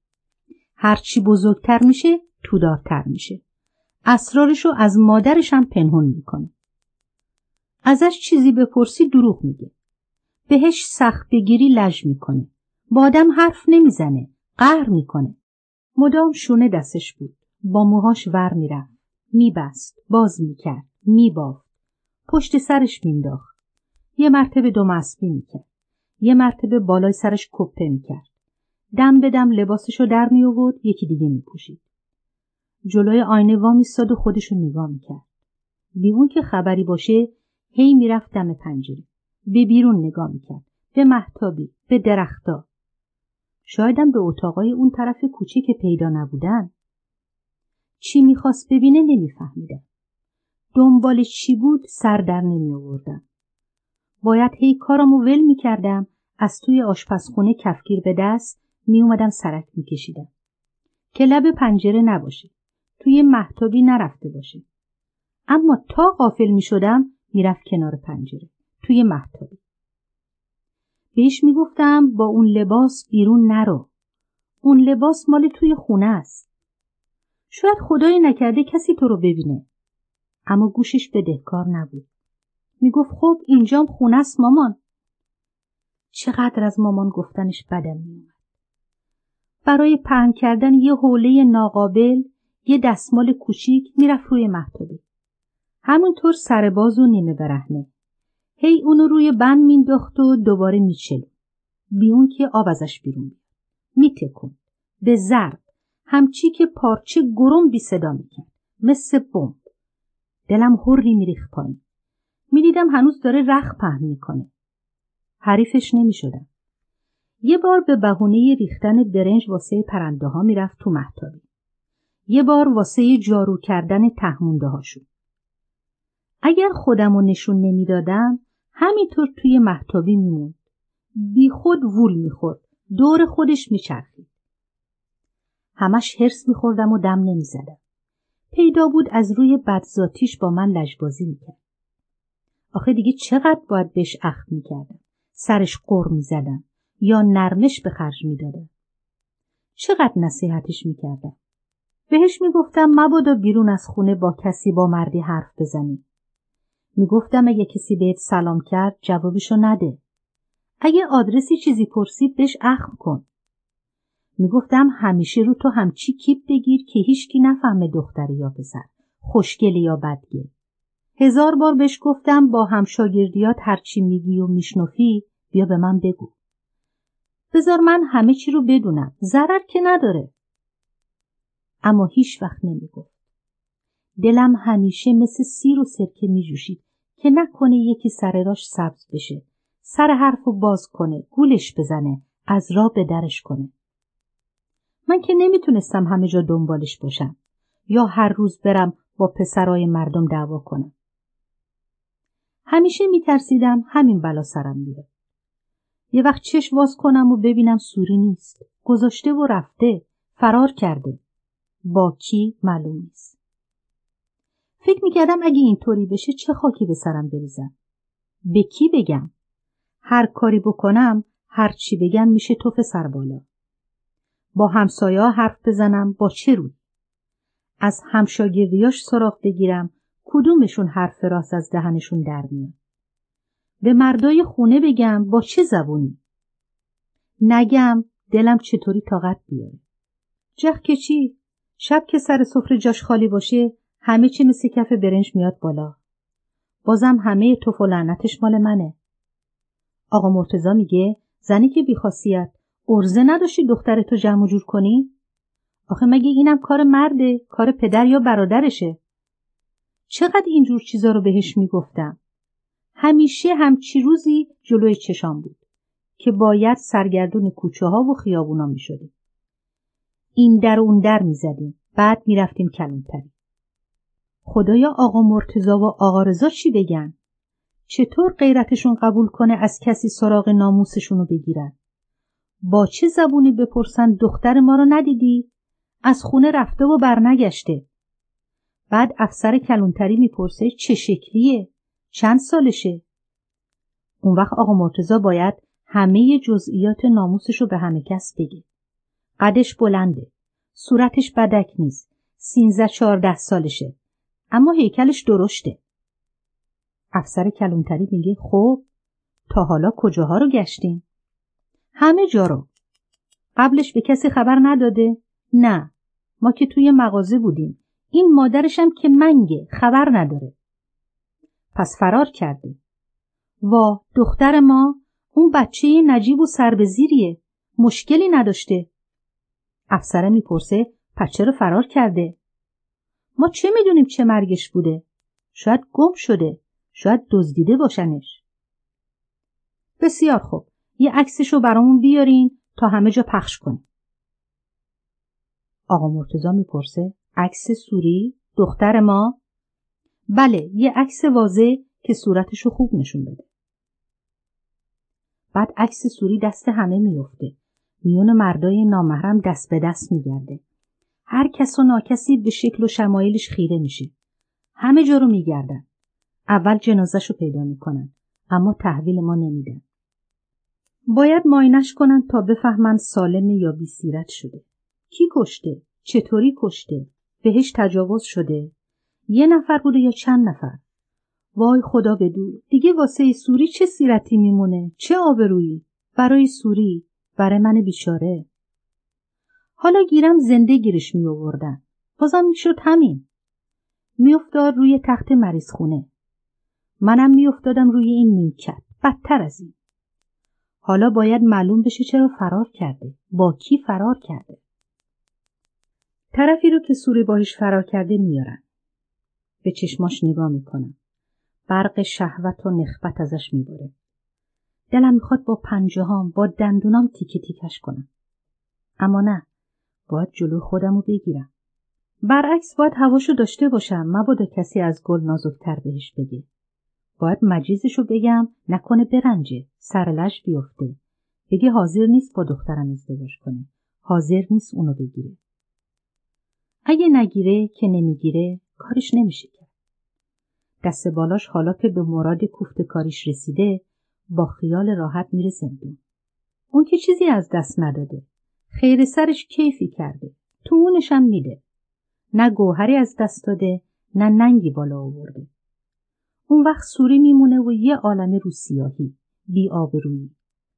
هرچی بزرگتر میشه تودارتر میشه. اسرارشو از مادرش هم پنهون می‌کنه. ازش چیزی بپرسی دروغ میگه. بهش سخت بگیری لج می‌کنه. با آدم حرف نمی‌زنه. قهر می‌کنه. مدام شونه دستش بود. با موهاش ور می‌رفت. میبست. باز می‌کرد. میبافت. پشت سرش مینداخت. یه مرتبه دو مسبی می‌کرد. یه مرتبه بالای سرش کپه می‌کرد. دم به دم لباسشو در می آورد یکی دیگه می پوشید. جلوی آینه وا میستاد و خودشو نگاه می‌کرد. بی اون که خبری باشه هی می‌رفت دم پنجره. به بیرون نگاه می‌کرد. به محتابی. به درختا. شایدم به اتاقای اون طرف کوچه که پیدا نبودن. چی می‌خواست ببینه نمیفهمیدم. دنبال چی بود سر در نمی آوردم. باید هی کارمو ول می‌کردم از توی آشپزخونه کفگیر به دست می اومدم سرک میکشیدم. که لب پنجره نباشه. توی محتابی نرفته باشه. اما تا غافل می شدم می‌رفت کنار پنجره. توی محتابی. بهش می‌گفتم با اون لباس بیرون نرو. اون لباس مال توی خونه است. شاید خدای نکرده کسی تو رو ببینه. اما گوشش بدهکار نبود. می‌گفت خب اینجام خونه است مامان. چقدر از مامان گفتنش بدم میومد. برای پهن کردن یه حوله ناقابل یه دستمال کوچیک می‌رفت روی محتابی. همونطور سرباز و نیمه برهنه. هی اونو روی بند مینداخت و دوباره میچلو. بیون که آب ازش بیرون بیاد. میتکن. به ضرب. همچی که پارچه گرم بی صدا می‌کرد. مثل بمب. دلم هری میریخ پایین. می‌دیدم هنوز داره رخ پهن می‌کنه. حریفش نمی‌شدم. یه بار به بهونه ریختن برنج واسه پرنده ها می‌رفت تو محتابی. یه بار واسه جارو کردن تهمونده هاشون. اگر خودم رو نشون نمی‌دادم همینطور توی محتابی میموند. بی خود وول می‌خورد. دور خودش میچرخید. همش هرس میخوردم و دم نمی‌زدم. پیدا بود از روی بدذاتیش با من لجبازی می‌کرد. آخه دیگه چقدر باید بهش اخم می‌کردم. سرش قر می‌زدم یا نرمش به خرج می‌دادم. چقدر نصیحتش می‌کردم. بهش می‌گفتم مبادا بیرون از خونه با کسی با مردی حرف بزنی. می‌گفتم اگه کسی بهت سلام کرد جوابشو نده. اگه آدرسی چیزی پرسید بهش اخم کن. می‌گفتم همیشه رو تو همچی کیپ بگیر که هیچکی نفهمه دختری یا پسر. خوشگلی یا بدگل. هزار بار بهش گفتم با همشاگردیات هرچی میگی و میشنفی بیا به من بگو. بذار من همه چی رو بدونم. ضرر که نداره. اما هیچ وقت نمی‌گفت. دلم همیشه مثل سیر و سرکه میجوشید که نکنه یکی سر راش سبز بشه. سر حرف رو باز کنه. گولش بزنه. از راه به درش کنه. من که نمی‌تونستم همه جا دنبالش باشم یا هر روز برم با پسرای مردم دعوا کنم. همیشه میترسیدم همین بلا سرم بیاد. یه وقت چشم باز کنم و ببینم سوری نیست. گذاشته و رفته. فرار کرده. با کی معلوم نیست. فکر می‌کردم اگه اینطوری بشه چه خاکی به سرم بریزم. به کی بگم؟ هر کاری بکنم هر چی بگم میشه توف سر بالا. با همسایه حرف بزنم با چه روی؟ از همشاگردیاش سراغ بگیرم کدومشون حرف راست از دهنشون در میاد. به مردای خونه بگم با چه زبونی؟ نگم دلم چطوری طاقت بیاره. جخ که چی؟ شب که سر سفره جاش خالی باشه همه چی مثل کف برنج میاد بالا. بازم همه توف و لعنتش مال منه. آقا مرتزا میگه زنی که بیخاصیت ارزه نداشتی دختر تو جمع جور کنی؟ آخه مگه اینم کار مرده کار پدر یا برادرشه چقدر اینجور چیزا رو بهش می‌گفتم همیشه همچی روزی جلوی چشام بود که باید سرگردون کوچه ها و خیابونا می شدیم. این در و اون در می زدیم. بعد می رفتیم کلونتری. خدایا آقا مرتزا و آقا رزا چی بگن؟ چطور غیرتشون قبول کنه از کسی سراغ ناموسشونو بگیرن؟ با چه زبونی بپرسن دختر ما رو ندیدی؟ از خونه رفته و برنگشته. بعد افسر کلونتری می‌پرسه چه شکلیه؟ چند سالشه؟ اون وقت آقا مرتزا باید همه جزئیات ناموسش رو به همه کس بگه. قدش بلنده. صورتش بدک نیست. سینزه چهارده سالشه. اما هیکلش درشته. افسر کلونتری میگه خب تا حالا کجاها رو گشتین؟ همه جا رو. قبلش به کسی خبر نداده؟ نه. ما که توی مغازه بودیم. این مادرشم که منگه خبر نداره. پس فرار کرده. وا دختر ما اون بچه نجیب و سربزیریه. مشکلی نداشته. افسره می‌پرسه پس چرا فرار کرده؟ ما چه می‌دونیم چه مرگش بوده؟ شاید گم شده. شاید دزدیده باشنش. بسیار خوب. یه رو برامون بیارین تا همه جا پخش کنیم. آقا مرتزا می‌پرسه عکس سوری دختر ما. بله یه عکس واضح که صورتش رو خوب نشون بده. بعد عکس سوری دست همه میفته میون مردای نامحرم دست به دست میگرده. هر کس و ناکسی به شکل و شمایلش خیره میشه. همه جا رو میگردن. اول جنازش رو پیدا می‌کنن اما تحویل ما نمیدن. باید ماینش کنن تا بفهمن سالم یا بیسیرت شده. کی کشته؟ چطوری کشته؟ بهش تجاوز شده؟ یه نفر بوده یا چند نفر؟ وای خدا بدور دیگه واسه سوری چه سیرتی میمونه؟ چه آبرویی؟ برای سوری؟ برای من بیچاره؟ حالا گیرم زنده گیرش می آوردن. بازم می‌شد همین. میافتاد روی تخت مریض خونه. منم میافتادم روی این نیمکت. بدتر از این. حالا باید معلوم بشه چرا فرار کرده با کی فرار کرده طرفی رو که سوری باهش فرار کرده میارن. به چشماش نگاه می‌کنم. برق شهوت و نخبت ازش میباره دلم می‌خواد با پنجهام با دندونام تیکه تیکش کنم. اما نه باید جلو خودم رو بگیرم. برعکس باید هواشو داشته باشم. مبادا کسی از گل نازکتر بهش بگه. باید مجیزشو بگم نکنه برنجه سرلش بیفته. بگه حاضر نیست با دخترم ازدواج کنه. حاضر نیست اونو بگیره. اگه نگیره که نمی‌گیره کارش نمیشه کرد. دست بالاش حالا که به مراد کوفت کاریش رسیده با خیال راحت میره زندون. اون که چیزی از دست نداده. خیر سرش کیفی کرده. تو اونشم میده. نه گوهری از دست داده نه ننگی بالا آورده. اون وقت سوری میمونه و یه عالم روسیاهی بی آبرویی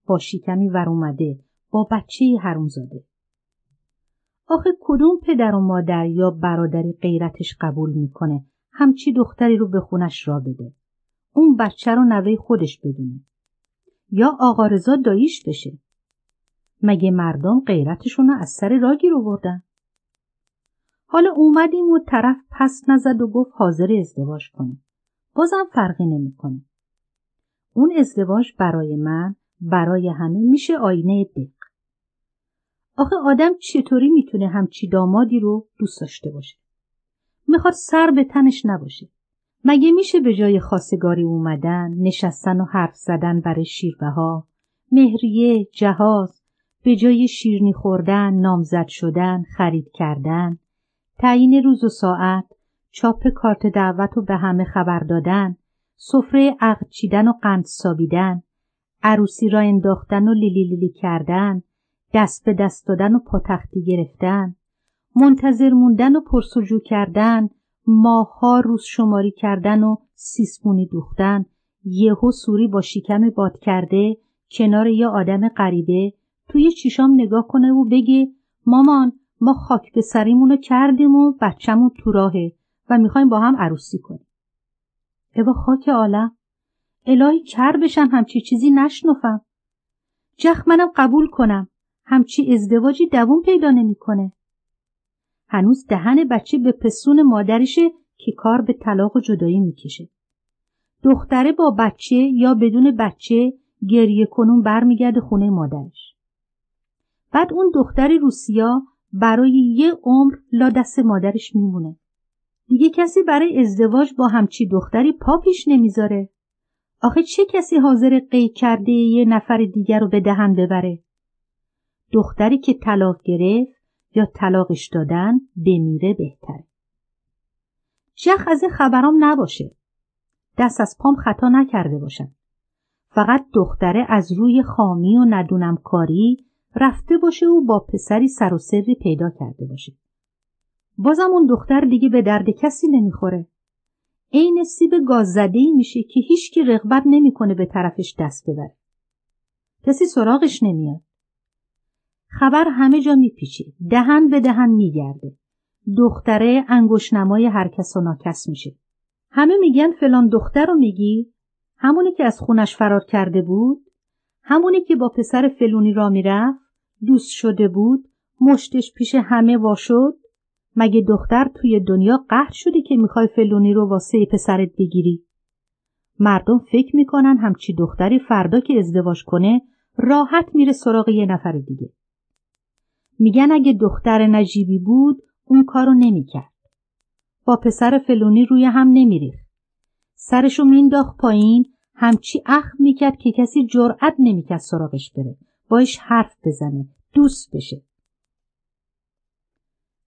با شیکمی ور اومده با بچه هرون زاده. آخه کدوم پدر و مادر یا برادری غیرتش قبول می‌کنه همچی دختری رو به خونش را بده. اون بچه رو نوه خودش بدونه. یا آقا رضا داییش بشه. مگه مردم غیرتشون رو از سر را گیر آوردن؟ حالا اومدیم و طرف پس نزد و گفت حاضر ازدواج کنه. بازم فرقی نمی‌کنه. اون ازدواج برای من برای همه میشه آینه دق. آخه آدم چطوری می‌تونه همچی دامادی رو دوست داشته باشه؟ می‌خواد سر به تنش نباشه. مگه میشه به جای خاصگاری اومدن، نشستن و حرف زدن برای شیربه ها، مهریه، جهاز، به جای شیرنی خوردن، نامزد شدن، خرید کردن، تعیین روز و ساعت، چاپ کارت دعوت و به همه خبر دادن، سفره عقد چیدن و قند سابیدن، عروسی را انداختن و لیلی لیلی کردن، دست به دست دادن و پاتختی گرفتن، منتظر موندن و پرسجو کردن، ماها روز شماری کردن و سیسمونی دوختن، یهو سوری با شکم باد کرده کنار یه آدم غریبه توی چیشام نگاه کنه و بگه مامان ما خاک به سریمونو کردیم و بچهمون تو راهه و می‌خوایم با هم عروسی کنیم. اوا خاک عالم الهی کر بشم همچی چیزی نشنفم. جخ منم قبول کنم. همچی ازدواجی دوون پیدا نمی‌کنه. هنوز دهن بچه به پسون مادرشه که کار به طلاق و جدایی می‌کشه. دختره با بچه یا بدون بچه گریه کنون برمیگرده خونه مادرش. بعد اون دختری روسیا برای یه عمر لا دست مادرش میمونه. دیگه کسی برای ازدواج با همچی دختری پا پیش نمی‌ذاره. آخه چه کسی حاضر قی کرده یه نفر دیگر رو به دهن ببره؟ دختری که طلاق گرفت یا طلاقش دادن بمیره بهتره. جخ از این خبرام نباشه. دست از پام خطا نکرده باشن. فقط دختره از روی خامی و ندونم کاری رفته باشه و با پسری سر و سری پیدا کرده باشه. بازم اون دختر دیگه به درد کسی نمی‌خوره. عین سیب گاز ای میشه که هیچکی رغبت نمی‌کنه به طرفش دست ببره. کسی سراغش نمیاد. خبر همه جا میپیچه. دهن به دهن میگرده. دختره انگشنمای هر کس و ناکس میشه. همه میگن فلان دختر رو میگی؟ همونی که از خونش فرار کرده بود؟ همونی که با پسر فلونی را می‌رفت؟ دوست شده بود؟ مشتش پیش همه وا شد؟ مگه دختر توی دنیا قهر شدی که می‌خوای فلونی رو واسه پسرت بگیری؟ مردم فکر می‌کنن همچی دختری فردا که ازدواج کنه راحت میره سراغ یه نفر دیگه. میگن اگه دختر نجیبی بود اون کارو نمی‌کرد. با پسر فلونی روی هم نمیریخت. سرشو مینداخت پایین همچی اخ می‌کرد که کسی جرأت نمی‌کرد سراغش بره. باش حرف بزنه. دوست بشه.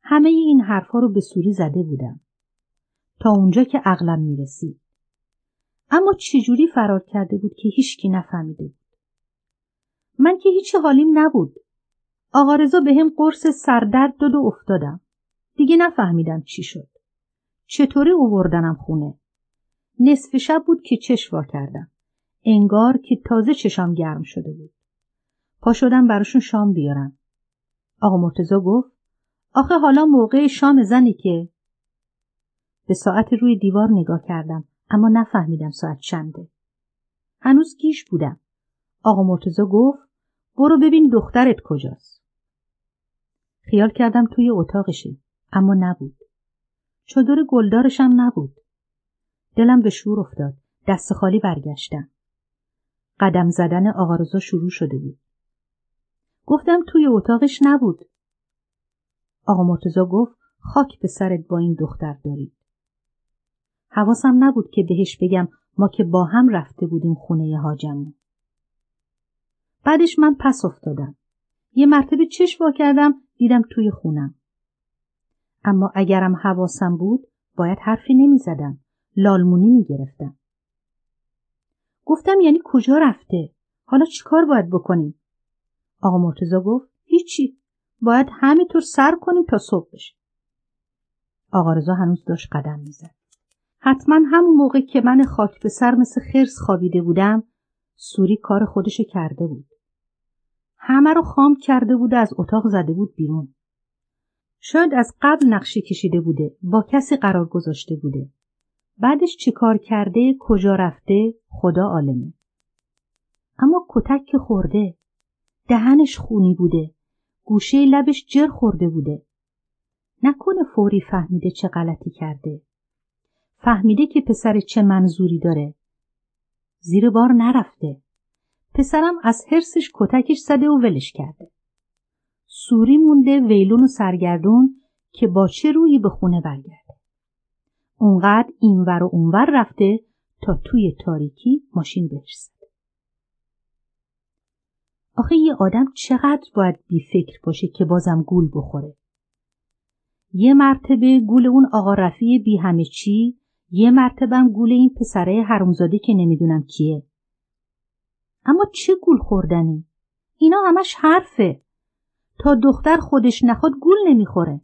همه این حرفها رو به سوری زده بودم. تا اونجا که عقلم می‌رسید. اما چجوری فرار کرده بود که هیچکی نفهمیده بود. من که هیچ حالیم نبود. آقا رضا به هم قرص سردرد داد و افتادم. دیگه نفهمیدم چی شد. چطوری اووردنم خونه؟ نصف شب بود که چشوا کردم. انگار که تازه چشام گرم شده بود. پا شدم براشون شام بیارم. آقا مرتزا گفت آخه حالا موقع شام زنی که به ساعت روی دیوار نگاه کردم اما نفهمیدم ساعت چنده. هنوز گیش بودم. آقا مرتزا گفت برو ببین دخترت کجاست. خیال کردم توی اتاقشه اما نبود. چادر گلدارشم نبود. دلم به شور افتاد. دست خالی برگشتم. قدم زدن آقا رضا شروع شده بود. گفتم توی اتاقش نبود. آقا مرتزا گفت خاک به سرت با این دختر دارید. حواسم نبود که بهش بگم ما که با هم رفته بودیم خونه حاجمون. بعدش من پس افتادم. یه مرتبه چشم وا کردم دیدم توی خونم. اما اگرم حواسم بود باید حرفی نمی زدم. لالمونی می گرفتم. گفتم یعنی کجا رفته؟ حالا چیکار باید بکنیم؟ آقا مرتزا گفت هیچی. باید همینطور سر کنیم تا صبح بشه. آقا رضا هنوز داشت قدم می‌زد. حتما همون موقع که من خاک به سر مثل خرس خوابیده بودم سوری کار خودشو کرده بود. همه رو خام کرده بود از اتاق زده بود بیرون. شاید از قبل نقشه کشیده بوده با کسی قرار گذاشته بوده. بعدش چیکار کرده کجا رفته خدا عالمه. اما کتک که خورده دهنش خونی بوده گوشه لبش جر خورده بوده. نکنه فوری فهمیده چه غلطی کرده. فهمیده که پسر چه منظوری داره. زیر بار نرفته. پسرم از حرسش کتکش زده و ولش کرده سوری مونده ویلون و سرگردون که با چه روی به خونه برگرده. اونقدر اینور و اونور رفته تا توی تاریکی ماشین برسه. آخه یه آدم چقدر باید بی فکر باشه که بازم گول بخوره. یه مرتبه گول اون آقا رفیع بی همه چی یه مرتبه هم گول این پسره حرومزاده که نمی‌دونم کیه. اما چه گول خوردنی؟ اینا همش حرفه. تا دختر خودش نخواد گول نمی‌خوره.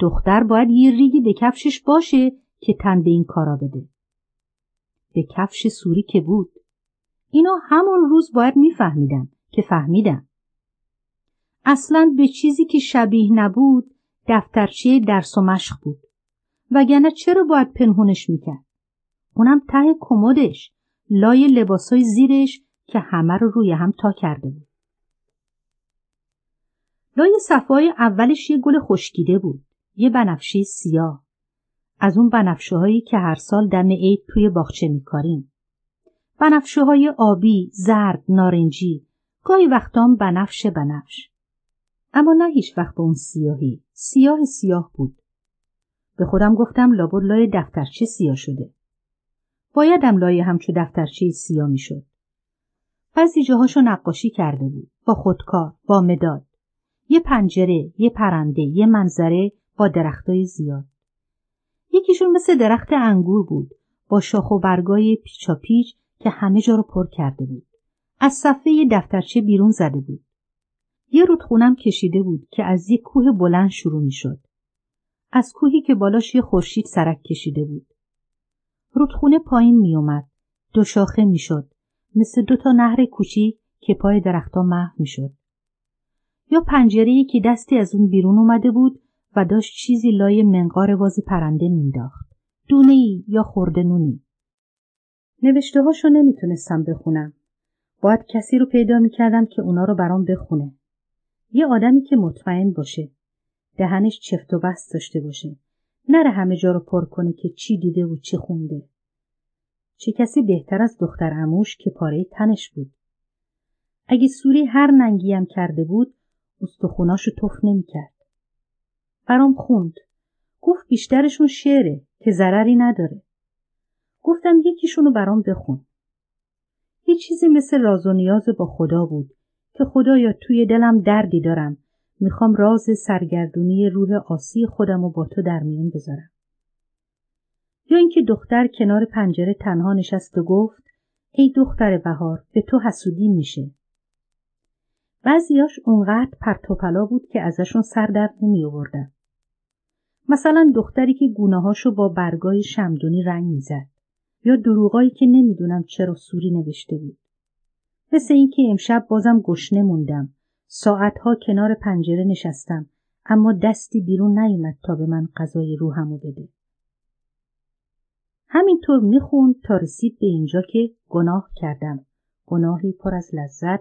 دختر باید یه ریگی به کفشش باشه که تن به این کارا بده. به کفش سوری که بود. اینا همون روز باید میفهمیدن که فهمیدن. اصلا به چیزی که شبیه نبود دفترچه درس و مشق بود. وگرنه چرا باید پنهونش می‌کرد؟ اونم ته کمدش لای لباسای زیرش که همه رو روی هم تا کرده بود. لای صفای اولش یه گل خشکیده بود. یه بنفشه سیاه. از اون بنفشه هایی که هر سال دم عید توی باغچه میکاریم. بنفشه های آبی، زرد، نارنجی، گاهی وقتام بنفش بنفش. اما نه هیچ وقت به اون سیاهی. سیاه سیاه بود. به خودم گفتم لابد لای دفترچه سیاه شده. بایدم لای همچو دفترچه سیاه می‌شد. بعضی جاهاشو نقاشی کرده بود. با خودکار، با مداد. یه پنجره، یه پرنده، یه منظره با درختای زیاد. یکیشون مثل درخت انگور بود با شاخ و برگای پیچا پیچ که همه جا رو پر کرده بود. از صفحه دفترچه بیرون زده بود. یه رودخونم کشیده بود که از یه کوه بلند شروع می شد. از کوهی که بالاش یه خورشید سرک کشیده بود. رودخونه پایین می اومد. دو شاخه می شد. مثل دو تا نهر کوچیک که پای درختها محو می شد. یا پنجره که دستی از اون بیرون اومده بود و داشت چیزی لای منقار واز پرنده مینداخت. دونه ای یا خورده نونی. نوشته هاشو نمی‌تونستم بخونم. باید کسی رو پیدا می‌کردم که اونا رو برام بخونه. یه آدمی که مطمئن باشه. دهنش چفت و بست داشته باشه. نره همه جا رو پر کنه که چی دیده و چی خونده. چه کسی بهتر از دختر اموش که پاره تنش بود. اگه سوری هر ننگیم کرده بود استخوناشو تف نمی‌کرد. برام خوند. گفت بیشترشون شعره که ضرری نداره. گفتم یکیشونو برام بخون. یه چیزی مثل راز و نیاز با خدا بود که خدایا توی دلم دردی دارم. می‌خوام راز سرگردونی روح آسی خودم و با تو در میون بذارم. یا اینکه دختر کنار پنجره تنها نشست و گفت ای دختر بهار به تو حسودی میشه. بعضیاش اونقدر پرتوپلا بود که ازشون سر در نمی آوردن. مثلا دختری که گونههاشو با برگای شمدونی رنگ می‌زد یا دروغایی که نمی‌دونم چرا سوری نوشته بود. مثل اینکه امشب بازم گشنه موندم. ساعتها کنار پنجره نشستم اما دستی بیرون نیومد تا به من غذای روحمو بده. همینطور می‌خوند تا رسید به اینجا که گناه کردم. گناهی پر از لذت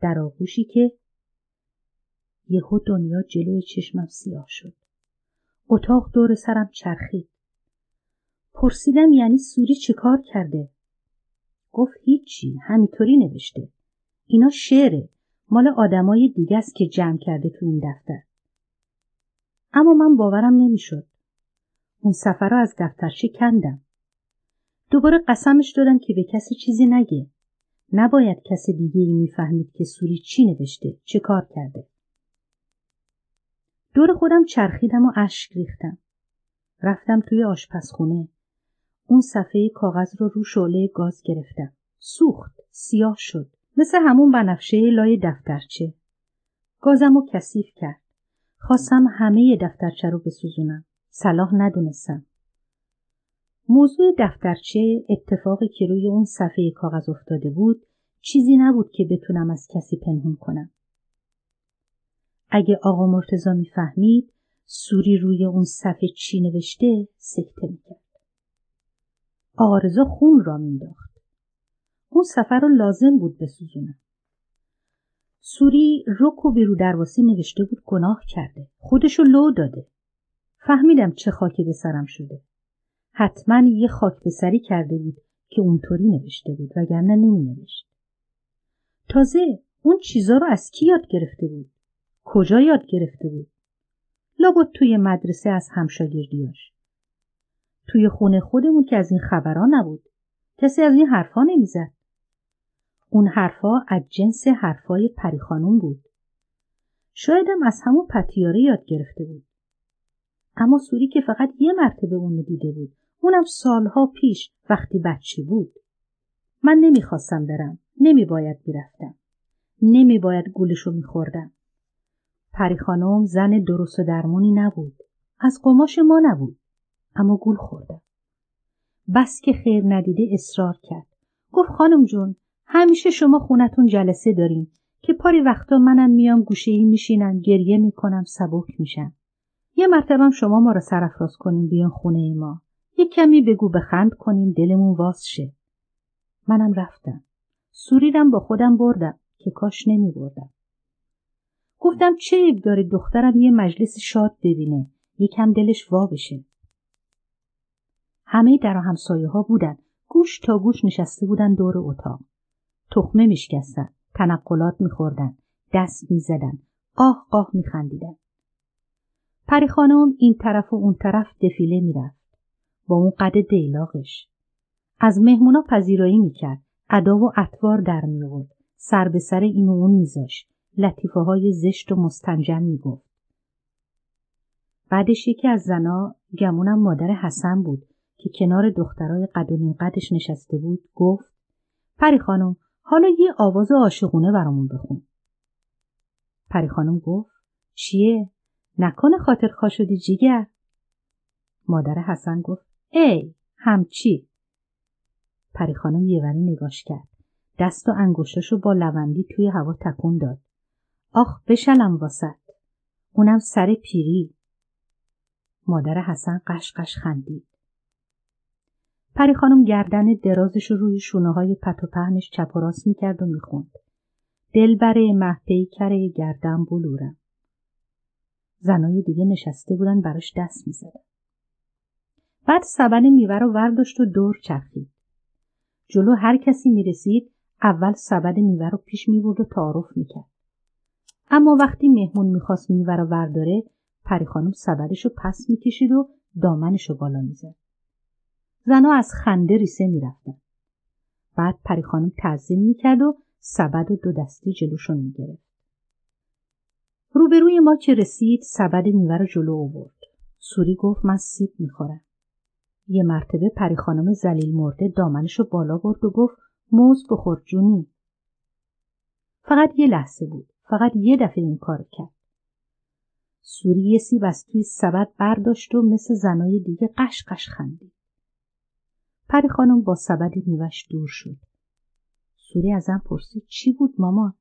در آغوشی که یهو دنیا جلوی چشمم سیاه شد. اتاق دور سرم چرخید. پرسیدم یعنی سوری چه کار کرده؟ گفت هیچی همینطوری نوشته. اینا شعره مال آدمای دیگه است که جمع کرده تو این دفتر. اما من باورم نمی‌شد. اون سفر رو از دفترچه کندم. دوباره قسمش دادم که به کسی چیزی نگه. نباید کس دیگه ای می‌فهمید که سوری چی نوشته چه کار کرده دور خودم چرخیدم و اشک ریختم. رفتم توی آشپزخونه. اون صفحه کاغذ رو رو شعله گاز گرفتم. سوخت. سیاه شد. مثل همون بنفشه لای دفترچه. گازم رو کثیف کرد. خواستم همه دفترچه رو بسوزونم. صلاح ندونستم. موضوع دفترچه اتفاقی که روی اون صفحه کاغذ افتاده بود چیزی نبود که بتونم از کسی پنهون کنم. اگه آقا مرتزا می‌فهمید سوری روی اون صفحه چی نوشته سکته می‌کرد. آقا خون را مینداخت. اون سفر رو لازم بود بسوزونم. سوری رک و بیرو درواسی نوشته بود گناه کرده. خودشو لو داده. فهمیدم چه خاکی به سرم شده. حتما یه خاک به سری کرده بود که اونطوری نوشته بود وگرنه نمی نوشت. تازه اون چیزا رو از کی یاد گرفته بود؟ کجا یاد گرفته بود؟ لابد توی مدرسه از همشاگردیاش. توی خونه خودمون که از این خبرها نبود. کسی از این حرفا نمی‌زد. اون حرفا از جنس حرفای پریخانون بود. شایدم از همون پتیاره یاد گرفته بود. اما سوری که فقط یه مرتبه اونو دیده بود. اونم سالها پیش وقتی بچه بود. من نمی‌خواستم برم. نمیباید می‌رفتم. نمیباید گولشو میخوردم. پری خانم زن درست و درمونی نبود. از قماش ما نبود. اما گول خوردم. بس که خیر ندیده اصرار کرد. گفت خانم جون همیشه شما خونتون جلسه دارین که پاری وقتا منم میام گوشه ای میشینم گریه می‌کنم سبک میشم. یه مرتبه شما ما رو سرفراز کنیم بیان خونه ما. یه کمی بگو بخند کنیم دلمون واس شه. منم رفتم. سوریرم با خودم بردم که کاش نمی بردم. گفتم چه عیب داره دخترم یه مجلس شاد ببینه یکم دلش وا بشه همه در همسایه ها بودن گوش تا گوش نشسته بودن دور اتاق تخمه میشکستن تنقلات میخوردن دست می‌زدن قاه قاه میخندیدن. پری خانم این طرف و اون طرف دفیله می‌رفت. با اون قد دیلاغش از مهمونا پذیرایی می‌کرد. ادا و اطوار در میورد سر به سر این و اون میذاشت. لطیفه های زشت و مستنجن می‌گفت. بعدش یکی از زنا گمونم مادر حسن بود که کنار دخترای قد قدش نشسته بود گفت پری خانم حالا یه آواز عاشقونه برامون بخون. پری خانم گفت چیه؟ نکنه خاطر شدی جیگر؟ مادر حسن گفت ای همچی؟ پری خانم یه وری نگاش کرد. دست و انگشتاشو با لوندی توی هوا تکون داد. آخ بشلم واسط اونم سر پیری مادر حسن قشقش خندید پری خانم گردن درازش رو روی شونه های پت و پهنش چپ و راست می‌کرد و می‌خوند. دل بره محپی کره گردن بلورم. زنای دیگه نشسته بودن براش دست می‌زدن. بعد سبن میوه رو ورداشت و دور چرخید. جلو هر کسی می‌رسید اول سبد میوه رو پیش می‌برد و تعارف می‌کرد. اما وقتی مهمون می‌خواست میوه رو ورداره پری خانم سبدش رو پس می‌کشید و دامنش رو بالا می‌زد. زنها از خنده ریسه می‌رفتن. بعد پری خانم تعظیم می‌کرد و سبد و دو دستی جلوشون می‌گرفت. روبروی ما که رسید سبد میوه جلو آورد. سوری گفت من سیب می‌خورم. یه مرتبه پری خانم زلیل مرده دامنش رو بالا برد و گفت موز بخور جونی. فقط یه لحظه بود. فقط یه دفعه این کار کرد. سوری یه سیب از توی سبد برداشت و مثل زنای دیگه قشقش خندید. پری خانم با سبد میوش دور شد. سوری ازم پرسید چی بود مامان؟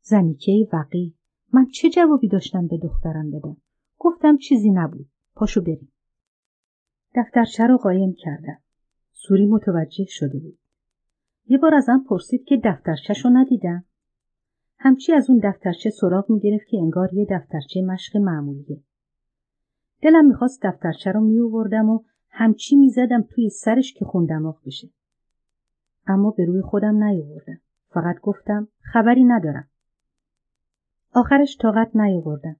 زنیکه وقی من چه جوابی داشتم به دخترم بدم؟ گفتم چیزی نبود. پاشو بریم. دفترچه رو قایم کردم. سوری متوجه شده بود. یه بار ازم پرسید که دفترچه رو ندیدم. همچی از اون دفترچه سراغ می‌گرفت که انگار یه دفترچه مشق معمولیه. دلم می‌خواست دفترچه رو میووردم و همچی می‌زدم توی سرش که خوندماغ بشه. اما به روی خودم نیاوردم. فقط گفتم خبری ندارم. آخرش طاقت نیاوردم.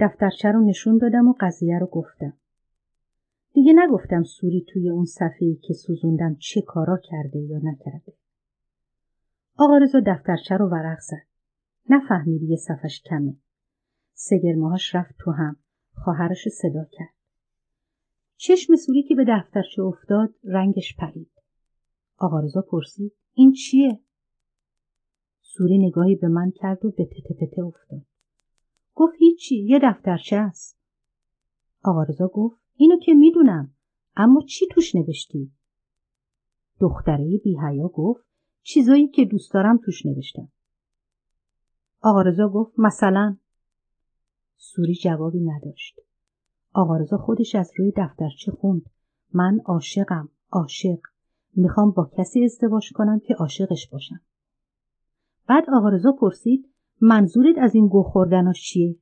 دفترچه رو نشون دادم و قضیه رو گفتم. دیگه نگفتم سوری توی اون صفحه‌ای که سوزوندم چه کارا کرده یا نکرده. آقا رضا دفترچه رو ورق زد. نفهمید یه صفش کمه. سگرماهاش رفت تو هم خواهرش صدا کرد چشم سوری که به دفترچه افتاد رنگش پرید. آقا رضا پرسید این چیه؟ سوری نگاهی به من کرد و به تته پته افتاد. گفت هیچی یه دفترچه است. آقا رضا گفت اینو که می‌دونم اما چی توش نوشتی؟ دختره بیهیا گفت چیزایی که دوست دارم توش نوشتم. آقا رضا گفت مثلا. سوری جوابی نداشت. آقا رضا خودش از روی دفترچه خوند. من عاشقم عاشق. می‌خوام با کسی ازدواج کنم که عاشقش باشم. بعد آقا رضا پرسید منظورت از این گو خوردناش چیه؟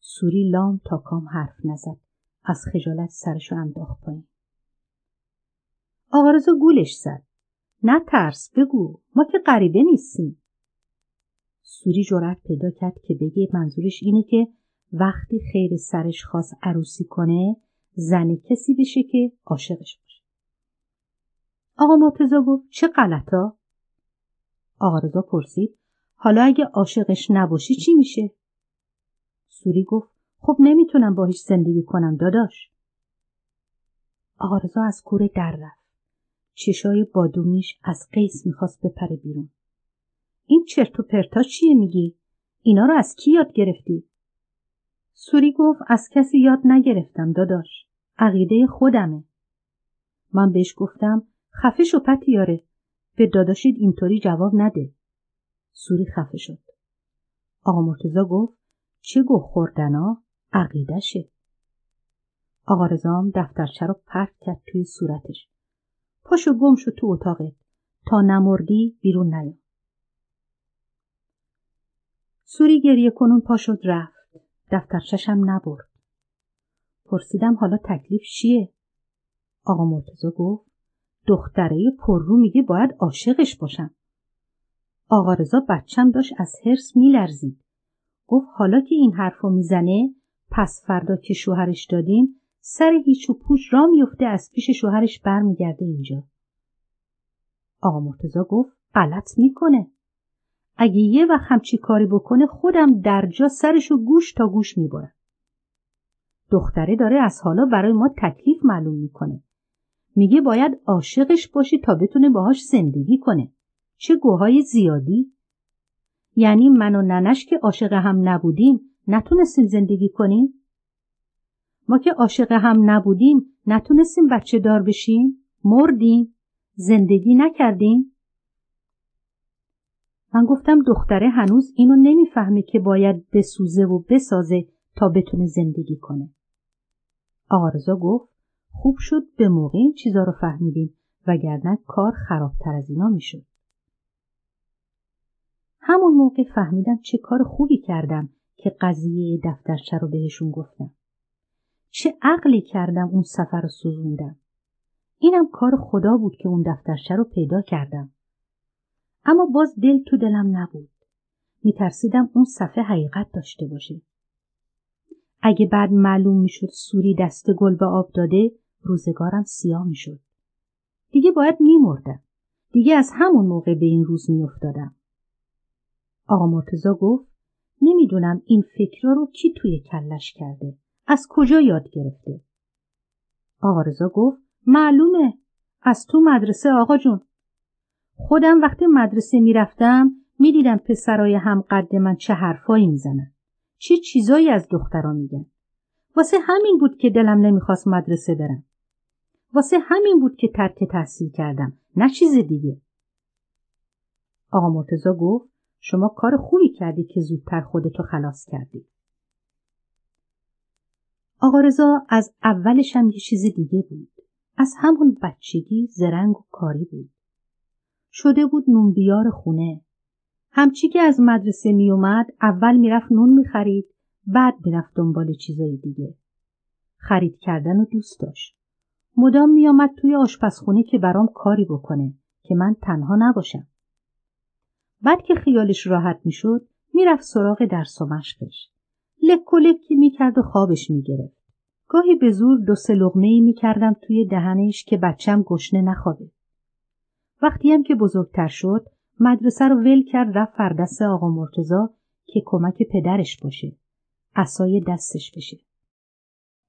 سوری لام تا کام حرف نزد. از خجالت سرشو انداخت پایین. آقا رضا گولش زد. نه ترس بگو. ما که غریبه نیستیم. سوری جرأت پیدا کرد که بگه منظورش اینه که وقتی خیر سرش خواست عروسی کنه زن کسی بشه که عاشقش باشه. آقا مرتزا گفت چه غلطا آقا رضا پرسید حالا اگه عاشقش نباشی چی میشه؟ سوری گفت خب نمی‌تونم باهاش زندگی کنم داداش. آقا رضا از کوره در رفت. چشای بادومیش از قیس می‌خواست بپره بیرون. این چرت و پرتا چیه میگی؟ اینا رو از کی یاد گرفتی؟ سوری گفت از کسی یاد نگرفتم داداش. عقیده خودمه. من بهش گفتم خفه شو پتیاره. به داداشید اینطوری جواب نده. سوری خفه شد. آقا مرتزا گفت چه گوه خوردنا؟ عقیدشه. آقا رزام دفترچه رو پرت کرد توی صورتش. پاشو گم شو تو اتاقت. تا نمردی بیرون نیا. سوری گریه کنون پا شد رفت. دفترچشم نبرد. پرسیدم حالا تکلیف چیه؟ آقا مرتزا گفت دختره پررو میگه باید عاشقش باشم. آقا رضا بچم داشت از حرس میلرزید. گفت حالا که این حرفو می‌زنه پس فردا که شوهرش دادیم سر هیچ و پوچ را میفته از پیش شوهرش برمیگرده اینجا. آقا مرتزا گفت غلط می‌کنه. اگه یه وقت همچی کاری بکنه خودم در جا سرشو گوش تا گوش می‌برم. دختره داره از حالا برای ما تکلیف معلوم می‌کنه. میگه باید عاشقش باشی تا بتونه باهاش زندگی کنه. چه گوهای زیادی. یعنی من و ننش که عاشق هم نبودیم نتونستیم زندگی کنیم؟ ما که عاشق هم نبودیم نتونستیم بچه دار بشیم؟ مردیم. زندگی نکردیم؟ من گفتم دختره هنوز اینو نمی‌فهمه که باید بسوزه و بسازه تا بتونه زندگی کنه. آرزا گفت خوب شد به موقع این چیزا رو فهمیدیم وگرنه کار خرابتر از اینا می‌شد. همون موقع فهمیدم چه کار خوبی کردم که قضیه دفترچه رو بهشون گفتم. چه عقلی کردم اون سفر رو سوزوندم. اینم کار خدا بود که اون دفترچه رو پیدا کردم. اما باز دل تو دلم نبود. میترسیدم اون صفحه حقیقت داشته باشه. اگه بعد معلوم می‌شد سوری دست گل به آب داده روزگارم سیاه می‌شد. دیگه باید میمردم. دیگه از همون موقع به این روز میافتادم. آقا مرتزا گفت نمی‌دونم این فکر رو کی توی کلش کرده. از کجا یاد گرفته؟ آقا رضا گفت معلومه از تو مدرسه آقا جون خودم وقتی مدرسه می‌رفتم می‌دیدم پسرای هم قد من چه حرفایی می‌زنن. چه چیزایی از دخترا میگن. واسه همین بود که دلم نمی‌خواست مدرسه برم. واسه همین بود که ترک تحصیل کردم نه چیز دیگه. آقا مرتزا گفت شما کار خوبی کردی که زودتر خودتو خلاص کردی. آقا رضا از اولش هم یه چیز دیگه بود. از همون بچگی زرنگ و کاری بود. شده بود نون بیار خونه. همچی که از مدرسه می اومد اول می‌رفت نون می‌خرید بعد می‌رفت دنبال چیزای دیگه. خرید کردن و دوست داشت. مدام میآمد توی آشپزخونه که برام کاری بکنه که من تنها نباشم. بعد که خیالش راحت می‌شد می‌رفت سراغ درس و مشقش. لک و لکی می‌کرد و خوابش می‌گرفت. گاهی به زور دو سه لغمه ای می‌کردم توی دهنش که بچم گشنه نخوابه. وقتی هم که بزرگتر شد مدرسه رو ول کرد رفت فردست آقا مرتزا که کمک پدرش باشه اسای دستش بشه.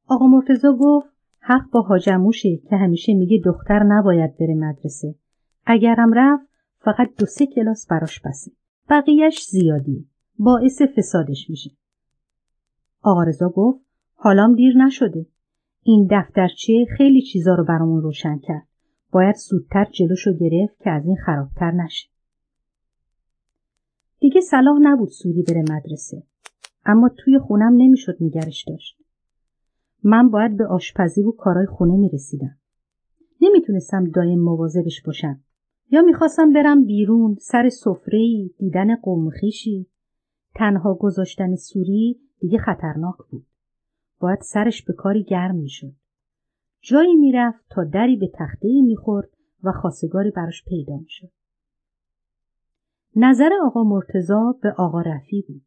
آقا مرتزا گفت حق با حاجموشه که همیشه میگه دختر نباید بره مدرسه. اگرم رفت فقط دو سه کلاس براش بسه. بقیهش زیادیه. باعث فسادش میشه. آقا رضا گفت حالام دیر نشده. این دفترچه خیلی چیزا رو برامون روشن کرد. باید زودتر جلوشو گرفت که از این خرابتر نشه. دیگه صلاح نبود سوری بره مدرسه. اما توی خونم نمی‌شد نگرش داشت. من باید به آشپزی و کارای خونه می‌رسیدم. نمی‌تونستم دایم مواظبش باشم. یا می‌خواستم برم بیرون سر سفره دیدن قومخیشی تنها گذاشتن سوری دیگه خطرناک بود. باید سرش به کاری گرم می‌شد. جایی می‌رفت تا دری به تخته می‌خورد و خاصگاری براش پیدا می‌شد. نظر آقا مرتزا به آقا رفی بود.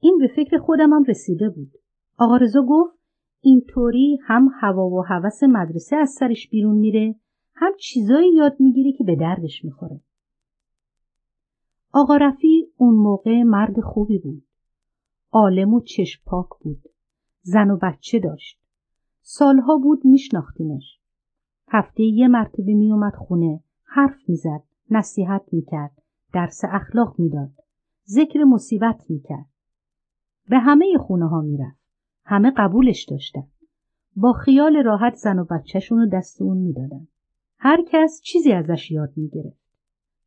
این به فکر خودم هم رسیده بود. آقا رضا گفت اینطوری هم هوا و هوس مدرسه از سرش بیرون میره هم چیزایی یاد می‌گیره که به دردش می‌خوره. آقا رفی اون موقع مرد خوبی بود. عالم و چشم پاک بود. زن و بچه داشت. سالها بود میشناختیمش. هفته یه مرتبه میومد خونه. حرف می‌زد. نصیحت می‌کرد. درس اخلاق می‌داد. ذکر مصیبت می‌کرد. به همه خونه ها می‌رفت. همه قبولش داشتن. با خیال راحت زن و بچهشون رو دست اون می‌دادن. هر کس چیزی ازش یاد می‌گرفت.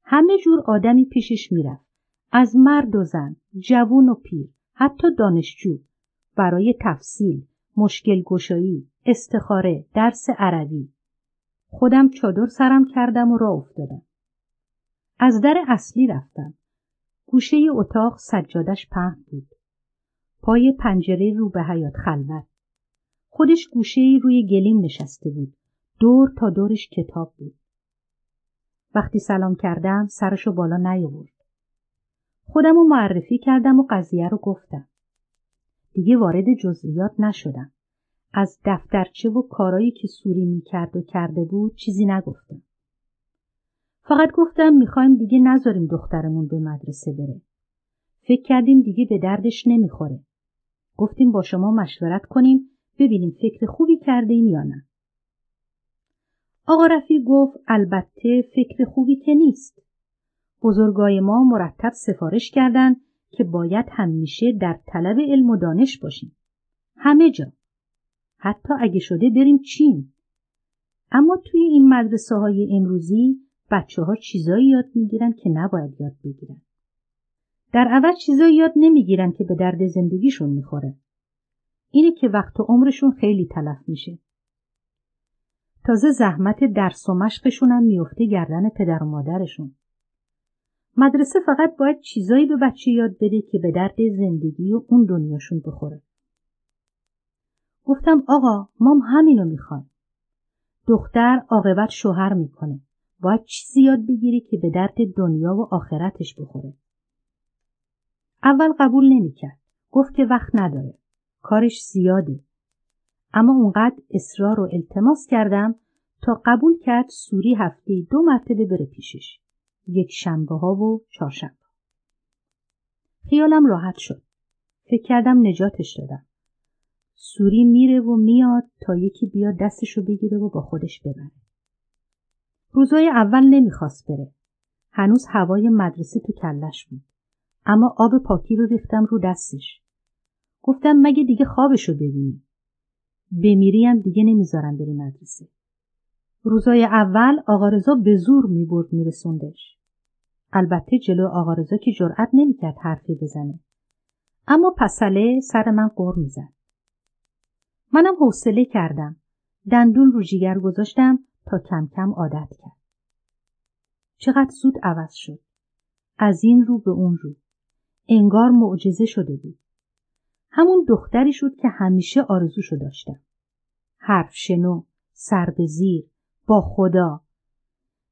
همه جور آدمی پیشش می‌رفت. از مرد و زن، جوون و پیر، حتی دانشجو برای تفصیل، مشکل گشایی، استخاره، درس عربی. خودم چادر سرم کردم و راه افتادم. از در اصلی رفتم. گوشه اتاق سجادش پهن بود. پای پنجره رو به حیات خلوت. خودش گوشه روی گلیم نشسته بود. دور تا دورش کتاب بود. وقتی سلام کردم سرشو بالا نیاورد. خودم رو معرفی کردم و قضیه رو گفتم. دیگه وارد جزئیات نشدم. از دفترچه و کارایی که سوری می‌کرد و کرده بود چیزی نگفتم. فقط گفتم می‌خوایم دیگه نذاریم دخترمون به مدرسه بره. فکر کردیم دیگه به دردش نمی‌خوره. گفتیم با شما مشورت کنیم ببینیم فکر خوبی کردیم یا نه. آقا رفی گفت البته فکر خوبی که نیست. بزرگای ما مرتب سفارش کردند که باید همیشه در طلب علم و دانش باشیم. همه جا. حتی اگه شده بریم چین. اما توی این مدرسه های امروزی بچه ها چیزایی یاد می‌گیرن که نباید یاد بگیرن. در عوض چیزایی یاد نمی‌گیرن که به درد زندگیشون می‌خوره. اینه که وقت و عمرشون خیلی تلف میشه. تازه زحمت درس و مشقشون هم میفته گردن پدر و مادرشون. مدرسه فقط باید چیزایی به بچه یاد بده که به درد زندگی و اون دنیاشون بخوره. گفتم آقا مام همینو می‌خواد. دختر عاقبت شوهر می‌کنه. باید چیزی یاد بگیری که به درد دنیا و آخرتش بخوره. اول قبول نمی‌کرد. گفت که وقت نداره. کارش زیاده. اما اونقدر اصرار و التماس کردم تا قبول کرد سوری هفته دو مرتبه بره پیشش. یک شنبه ها و چهارشنبه. خیالم راحت شد. فکر کردم نجاتش دادم. سوری میره و میاد تا یکی بیاد دستشو بگیره و با خودش ببره. روزای اول نمی‌خواست بره. هنوز هوای مدرسه تو کلش بود. اما آب پاکی رو ریختم رو دستش. گفتم مگه دیگه خوابشو ببینی. بمیریم دیگه نمی‌ذارم بری مدرسه. روزای اول آقا رضا به زور می‌برد میرسوندش. البته جلو آقا رضا که جرأت نمی‌کرد حرفی بزنه. اما پسله سر من قر می‌زد. منم حوصله کردم. دندون رو جیگر گذاشتم تا کم کم عادت کرد. چقدر زود عوض شد. از این رو به اون رو. انگار معجزه شده بود. همون دختری شد که همیشه آرزوشو داشتم. حرف شنو، سر به زیر، با خدا.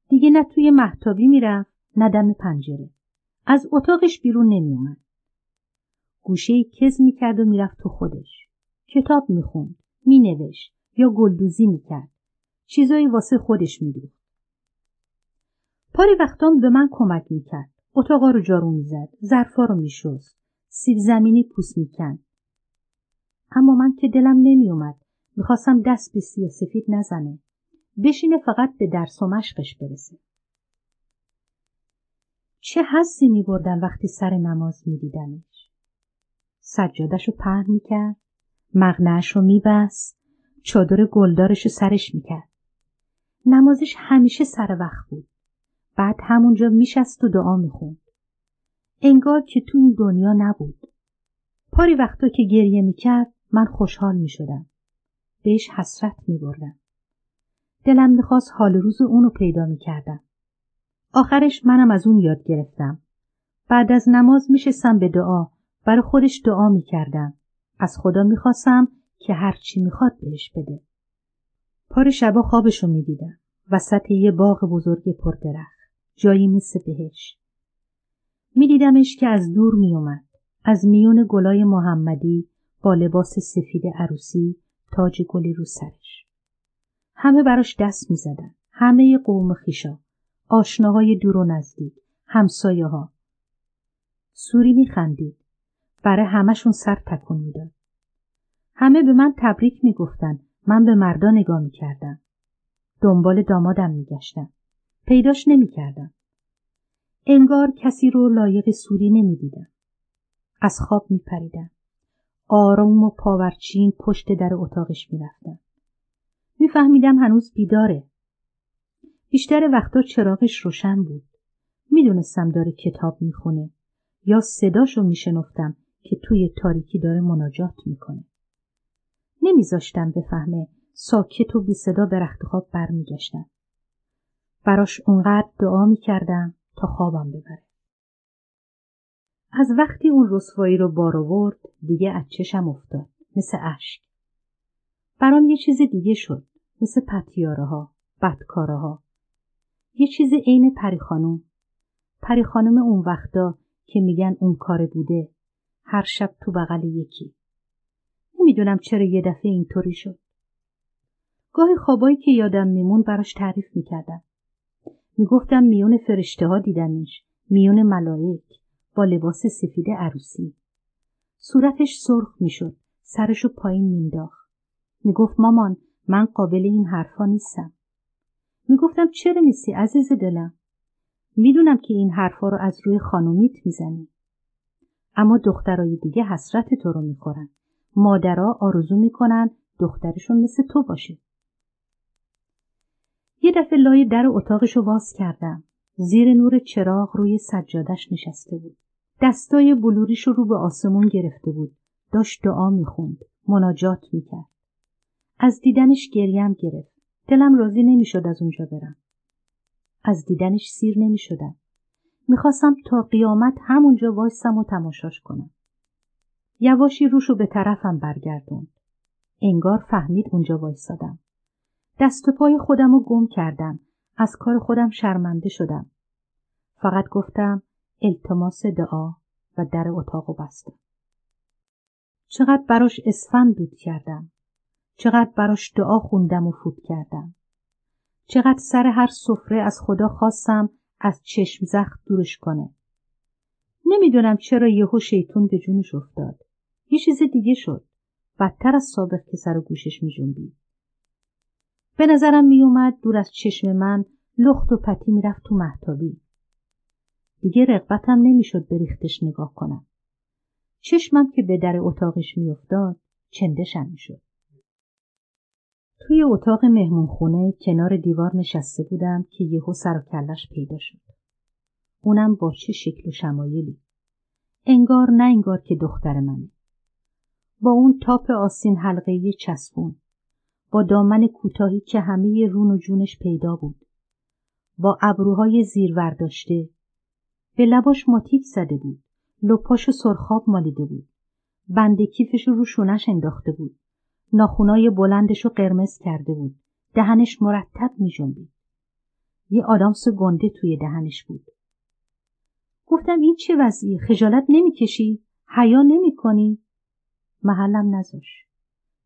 دیگه نه توی محتابی می‌رفت نه پنجره. از اتاقش بیرون نمیومد. گوشه کز می‌کرد و می‌رفت تو خودش. کتاب می‌خوند، مینوشت یا گلدوزی می‌کرد. چیزایی واسه خودش میدوخت. پاری وقتام به من کمک می‌کرد. اتاقا رو جارو می‌زد، ظرفا رو میشست. سیب زمینی پوست می‌کند اما من که دلم نمیومد می‌خواستم دست به سفید نزنه بشینه فقط به درس و مشقش برسه چه حسی میبردم وقتی سر نماز میدیدمش؟ سجادش رو پهن می‌کرد مغنهش رو میبست چادر گلدارش رو سرش می‌کرد. نمازش همیشه سر وقت بود. بعد همونجا میشست و دعا می‌خوند. انگار که تو این دنیا نبود. پاری وقتا که گریه می‌کرد من خوشحال می‌شدم. بهش حسرت میبردم. دلم می‌خواست حال روز اونو پیدا می‌کردم. آخرش منم از اون یاد گرفتم. بعد از نماز میشستم به دعا. برای خودش دعا می‌کردم. از خدا می‌خواستم که هرچی می‌خواد بهش بده. پار شبا خوابشو می‌دیدم. وسط یه باغ بزرگ پردرخت. جایی مثل بهش. میدیدمش که از دور میومد از میون گلای محمدی با لباس سفید عروسی تاج گلی رو سرش. همه براش دست می‌زدن. همه قوم خیشا. آشناهای دور و نزدیک همسایه ها سوری میخندید. برای همشون سر تکون می‌داد. همه به من تبریک می‌گفتن. من به مردا نگاه می‌کردم. دنبال دامادم میگشتم. پیداش نمی‌کردم. انگار کسی رو لایق سوری نمی‌دیدم. از خواب میپریدم. آرام و پاورچین پشت در اتاقش می‌رفتم. میفهمیدم هنوز بیداره. بیشتر وقتا چراغش روشن بود. می‌دونستم داره کتاب می‌خونه یا صداشو میشنفتم که توی تاریکی داره مناجات می‌کنه. نمیذاشتم بفهمه ساکت و بی صدا به رخت خواب برمیگشتم براش اونقدر دعا می‌کردم تا خوابم ببره. از وقتی اون رسوایی رو بار آورد دیگه از چشم افتاد مثل اشک. برام یه چیز دیگه شد مثل پتیاره ها بدکاره ها یه چیز عین پری خانوم پری خانوم اون وقتا که میگن اون کار بوده هر شب تو بغل یکی. نمی‌دونم چرا یه دفعه اینطوری شد. گاهی خوابایی که یادم میمون براش تعریف می‌کردم. می‌گفتم میون فرشته ها دیدمش. میون ملائک. با لباس سفید عروسی. صورتش سرخ می‌شد. سرشو پایین مینداخت. می‌گفت مامان من قابل این حرفا نیستم. می‌گفتم چرا نیستی عزیز دلم؟ می‌دونم که این حرفا رو از روی خانومیت می‌زنی. اما دخترای دیگه حسرت تو رو می‌خورن. مادرها آرزو می‌کنن دخترشون مثل تو باشه. یه دفعه لای در اتاقشو واز کردم. زیر نور چراغ روی سجادش نشسته بود. دستای بلوریش رو به آسمون گرفته بود. داشت دعا می‌خوند. مناجات می‌کرد. از دیدنش گریم گرفت. دلم راضی نمی‌شد از اونجا برم. از دیدنش سیر نمی‌شدم. می‌خواستم تا قیامت همونجا وایسم و تماشاش کنم. یواشی روشو به طرفم برگردوند. انگار فهمید اونجا وایسادم دست و پای خودم رو گم کردم. از کار خودم شرمنده شدم. فقط گفتم التماس دعا و در اتاق بستم چقدر براش اسفند دود کردم. چقدر براش دعا خوندم و فوت کردم. چقدر سر هر سفره از خدا خواستم از چشم زخم دورش کنه. نمی‌دونم چرا یهو شیطون به جونش افتاد. یه چیز دیگه شد. بدتر از سابق که سر و گوشش میجنبید. به نظرم میومد دور از چشم من لخت و پتی می‌رفت تو محتابی دیگه رقبتم نمی‌شد به ریختش نگاه کنم. چشمم که به در اتاقش میافتاد چندشم می‌شد. توی اتاق مهمونخونه کنار دیوار نشسته بودم که یهو سر و کلش پیدا شد. اونم با چه شکل و شمایلی. انگار نه انگار که دختر منه. با اون تاپ آسین حلقه چسبون. با دامن کوتاهی که همه رون و جونش پیدا بود. با ابروهای زیر ورداشته. به لباش ماتیک زده بود. لپاشو سرخاب مالیده بود. بند کیفش رو شونش انداخته بود. ناخونای بلندش رو قرمز کرده بود. دهنش مرتب می جنبید. یه آدامس گنده توی دهنش بود. گفتم این چه وضعی؟ خجالت نمی‌کشی؟ حیا نمی کنی؟ محلم نذاش.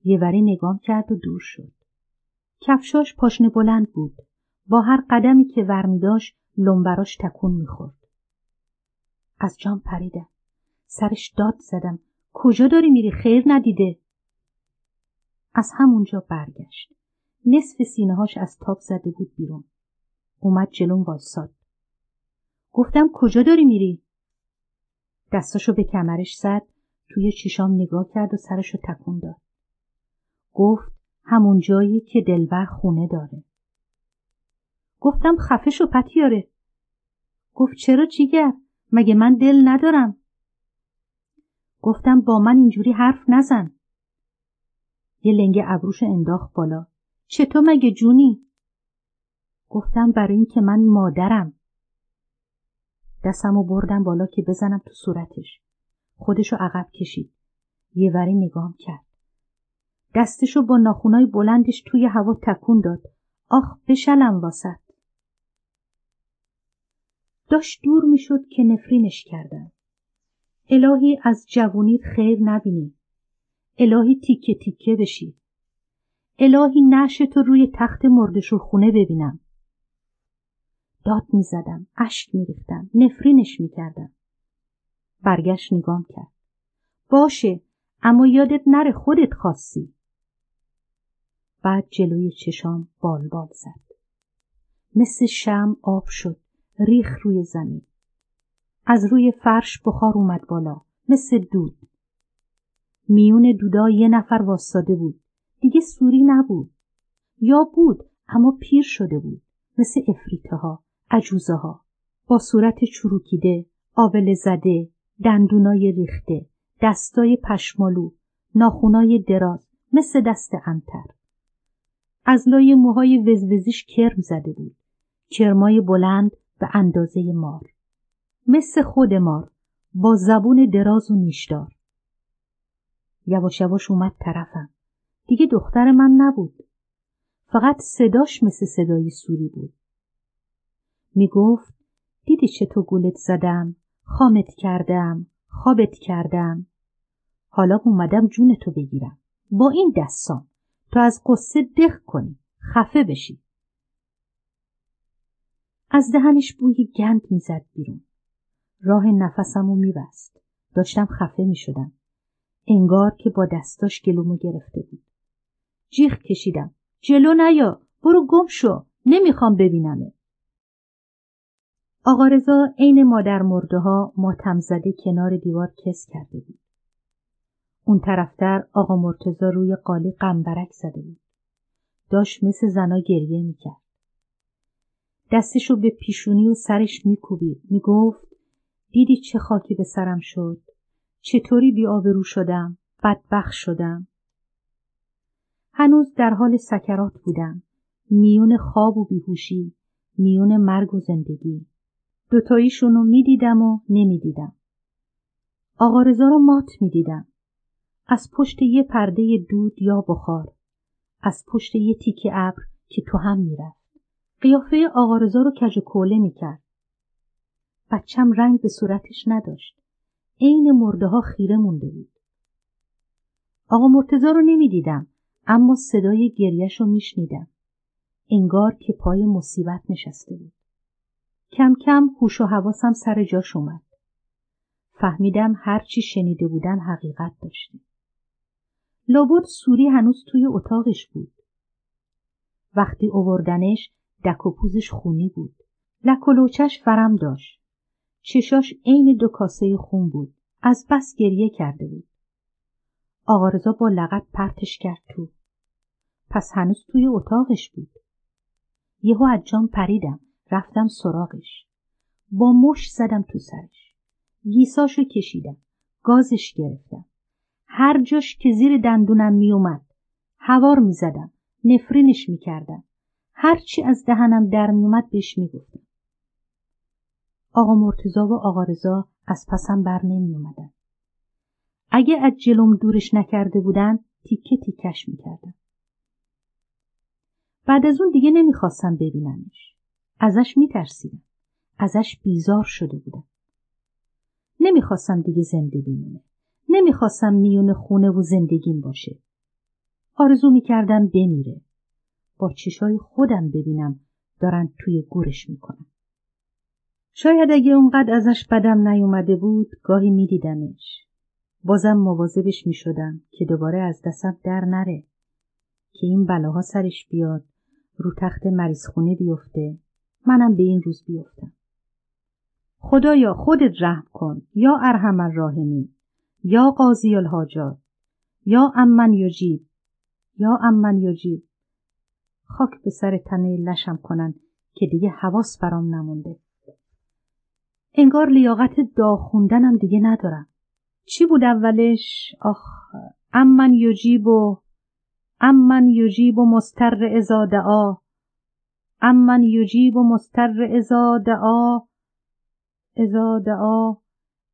یه وری نگام کرد و دور شد. کفشاش پاشنه بلند بود. با هر قدمی که ور داشت لنبراش تکون می‌خورد. از جام پریدم. سرش داد زدم کجا داری میری خیر ندیده از همونجا برگشت. نصف سینههاش از تاب زده بود بیرون. اومد جلوم وایساد. گفتم کجا داری میری؟ دستاشو به کمرش زد توی چشام نگاه کرد و سرشو تکون داد. گفت همون جایی که دلبر خونه داره. گفتم خفه شو پتیاره. گفت چرا جیگر؟ مگه من دل ندارم؟ گفتم با من اینجوری حرف نزن. یه لنگ ابروش انداخت بالا. چطور مگه جونی؟ گفتم برای اینکه من مادرم. دستمو بردم بالا که بزنم تو صورتش. خودشو عقب کشید. یه وری نگام کرد. دستشو با ناخونای بلندش توی هوا تکون داد. آخ بشلم واسط. داشت دور می‌شد که نفرینش کردم. الهی از جوونیت خیر نبینی. الهی تیکه تیکه بشی. الهی نعش تو روی تخت مردشور خونه ببینم. داد می‌زدم اشک میریختم نفرینش می‌کردم. برگشت نگام کرد. باشه اما یادت نره خودت خواستی. بعد جلوی چشام بال بال زد. مثل شم آب شد ریخ روی زمین. از روی فرش بخار اومد بالا مثل دود. میون دودا یه نفر واستاده بود. دیگه سوری نبود. یا بود اما پیر شده بود. مثل افریته ها عجوزه ها با صورت چروکیده آبل زده دندونای ریخته دستای پشمالو ناخونای دراز مثل دست انتر از لای موهای وزوزیش کرم زده بود. کرمای بلند به اندازه مار. مثل خود مار با زبون دراز و نیشدار. یواش یواش اومد طرفم. دیگه دختر من نبود. فقط صداش مثل صدای سوری بود. می‌گفت دیدی چطور گولت زدم؟ خامت کردم خوابت کردم. حالا اومدم جون تو بگیرم. با این دستان تو از قصه دق کنی. خفه بشی. از دهنش بوی گند می‌زد بیرون. راه نفسم رو میبست. داشتم خفه می‌شدم. انگار که با دستاش گلومو گرفته بود. جیغ کشیدم. جلو نیا. برو گم شو. نمی‌خوام ببینمه آقا رضا عین مادر مرده ها ماتم زده کنار دیوار کس کرده بود. اون طرفتر آقا مرتزا روی قالی قنبرک زده بود. داشت مثل زنا گریه می‌کرد. دستشو به پیشونی و سرش میکوبید. می‌گفت دیدی چه خاکی به سرم شد؟ چطوری بی آبرو شدم؟ بدبخ شدم. هنوز در حال سکرات بودم. میون خواب و بیهوشی میون مرگ و زندگی. دوتاییشونو می‌دیدم و نمی‌دیدم. آقا رضا رو مات می‌دیدم. از پشت یه پرده دود یا بخار. از پشت یه تیکه ابر که تو هم می‌رفت. قیافه آقا رضا رو کج و کوله می‌کرد. بچم رنگ به صورتش نداشت. عین مرده ها خیره مونده بود. آقا مرتزا رو نمی‌دیدم اما صدای گریش رو میشنیدم. انگار که پای مصیبت نشسته بود. کم کم هوش و حواسم سر جاش اومد. فهمیدم هرچی شنیده بودم حقیقت داشته. لابد سوری هنوز توی اتاقش بود. وقتی اووردنش دک و پوزش خونی بود. لک و لوچش فرم داشت. چشاش عین دو کاسه خون بود. از بس گریه کرده بود. آقا رضا با لغت پرتش کرد تو. پس هنوز توی اتاقش بود. یهو از جام پریدم. رفتم سراغش. با مش زدم تو سرش. گیساشو کشیدم. گازش گرفتم. هر جاش که زیر دندونم میومد هوار می‌زدم. نفرینش می‌کردم. هرچی از دهنم در میومد بهش می‌گفتم. آقا مرتزا و آقا رضا از پسم بر نمی اومدن. اگه از جلوم دورش نکرده بودن تیکه تیکش می‌کردم. بعد از اون دیگه نمی‌خواستم ببینمش. ازش میترسیدم. ازش بیزار شده بودم. نمی‌خواستم دیگه زنده بمونه. نمی‌خواستم میون خونه و زندگیم باشه. آرزو می‌کردم بمیره. با چشای خودم ببینم دارن توی گورش می‌کنن. شاید اگه اونقدر ازش بدم نیومده بود گاهی میدیدمش. بازم مواظبش می‌شدم که دوباره از دستم در نره. که این بلاها سرش بیاد رو تخت مریض خونه بیفته منم به این روز بیفتم. خدایا خودت رحم کن یا ارحم الراحمین یا قاضی الحاجات یا امن یجیب یا امن یجیب خاک به سر تنه لشم کنن که دیگه حواس برام نمونده انگار لیاقت دا خوندنم دیگه ندارم. چی بود اولش؟ آخ امن یجیب و امن یجیب و مستر ازا دعا. امن یجیب و مستر ازا دعا. ازا دعا.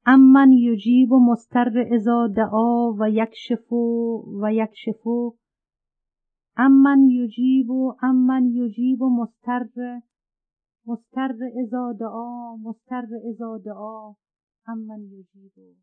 امن یجیب و مستر ازا دعا و یکشفو و یکشفو. امن یجیب و امن یجیب و مستر مستر ازا دعا مستر ازا دعا امن یجیب.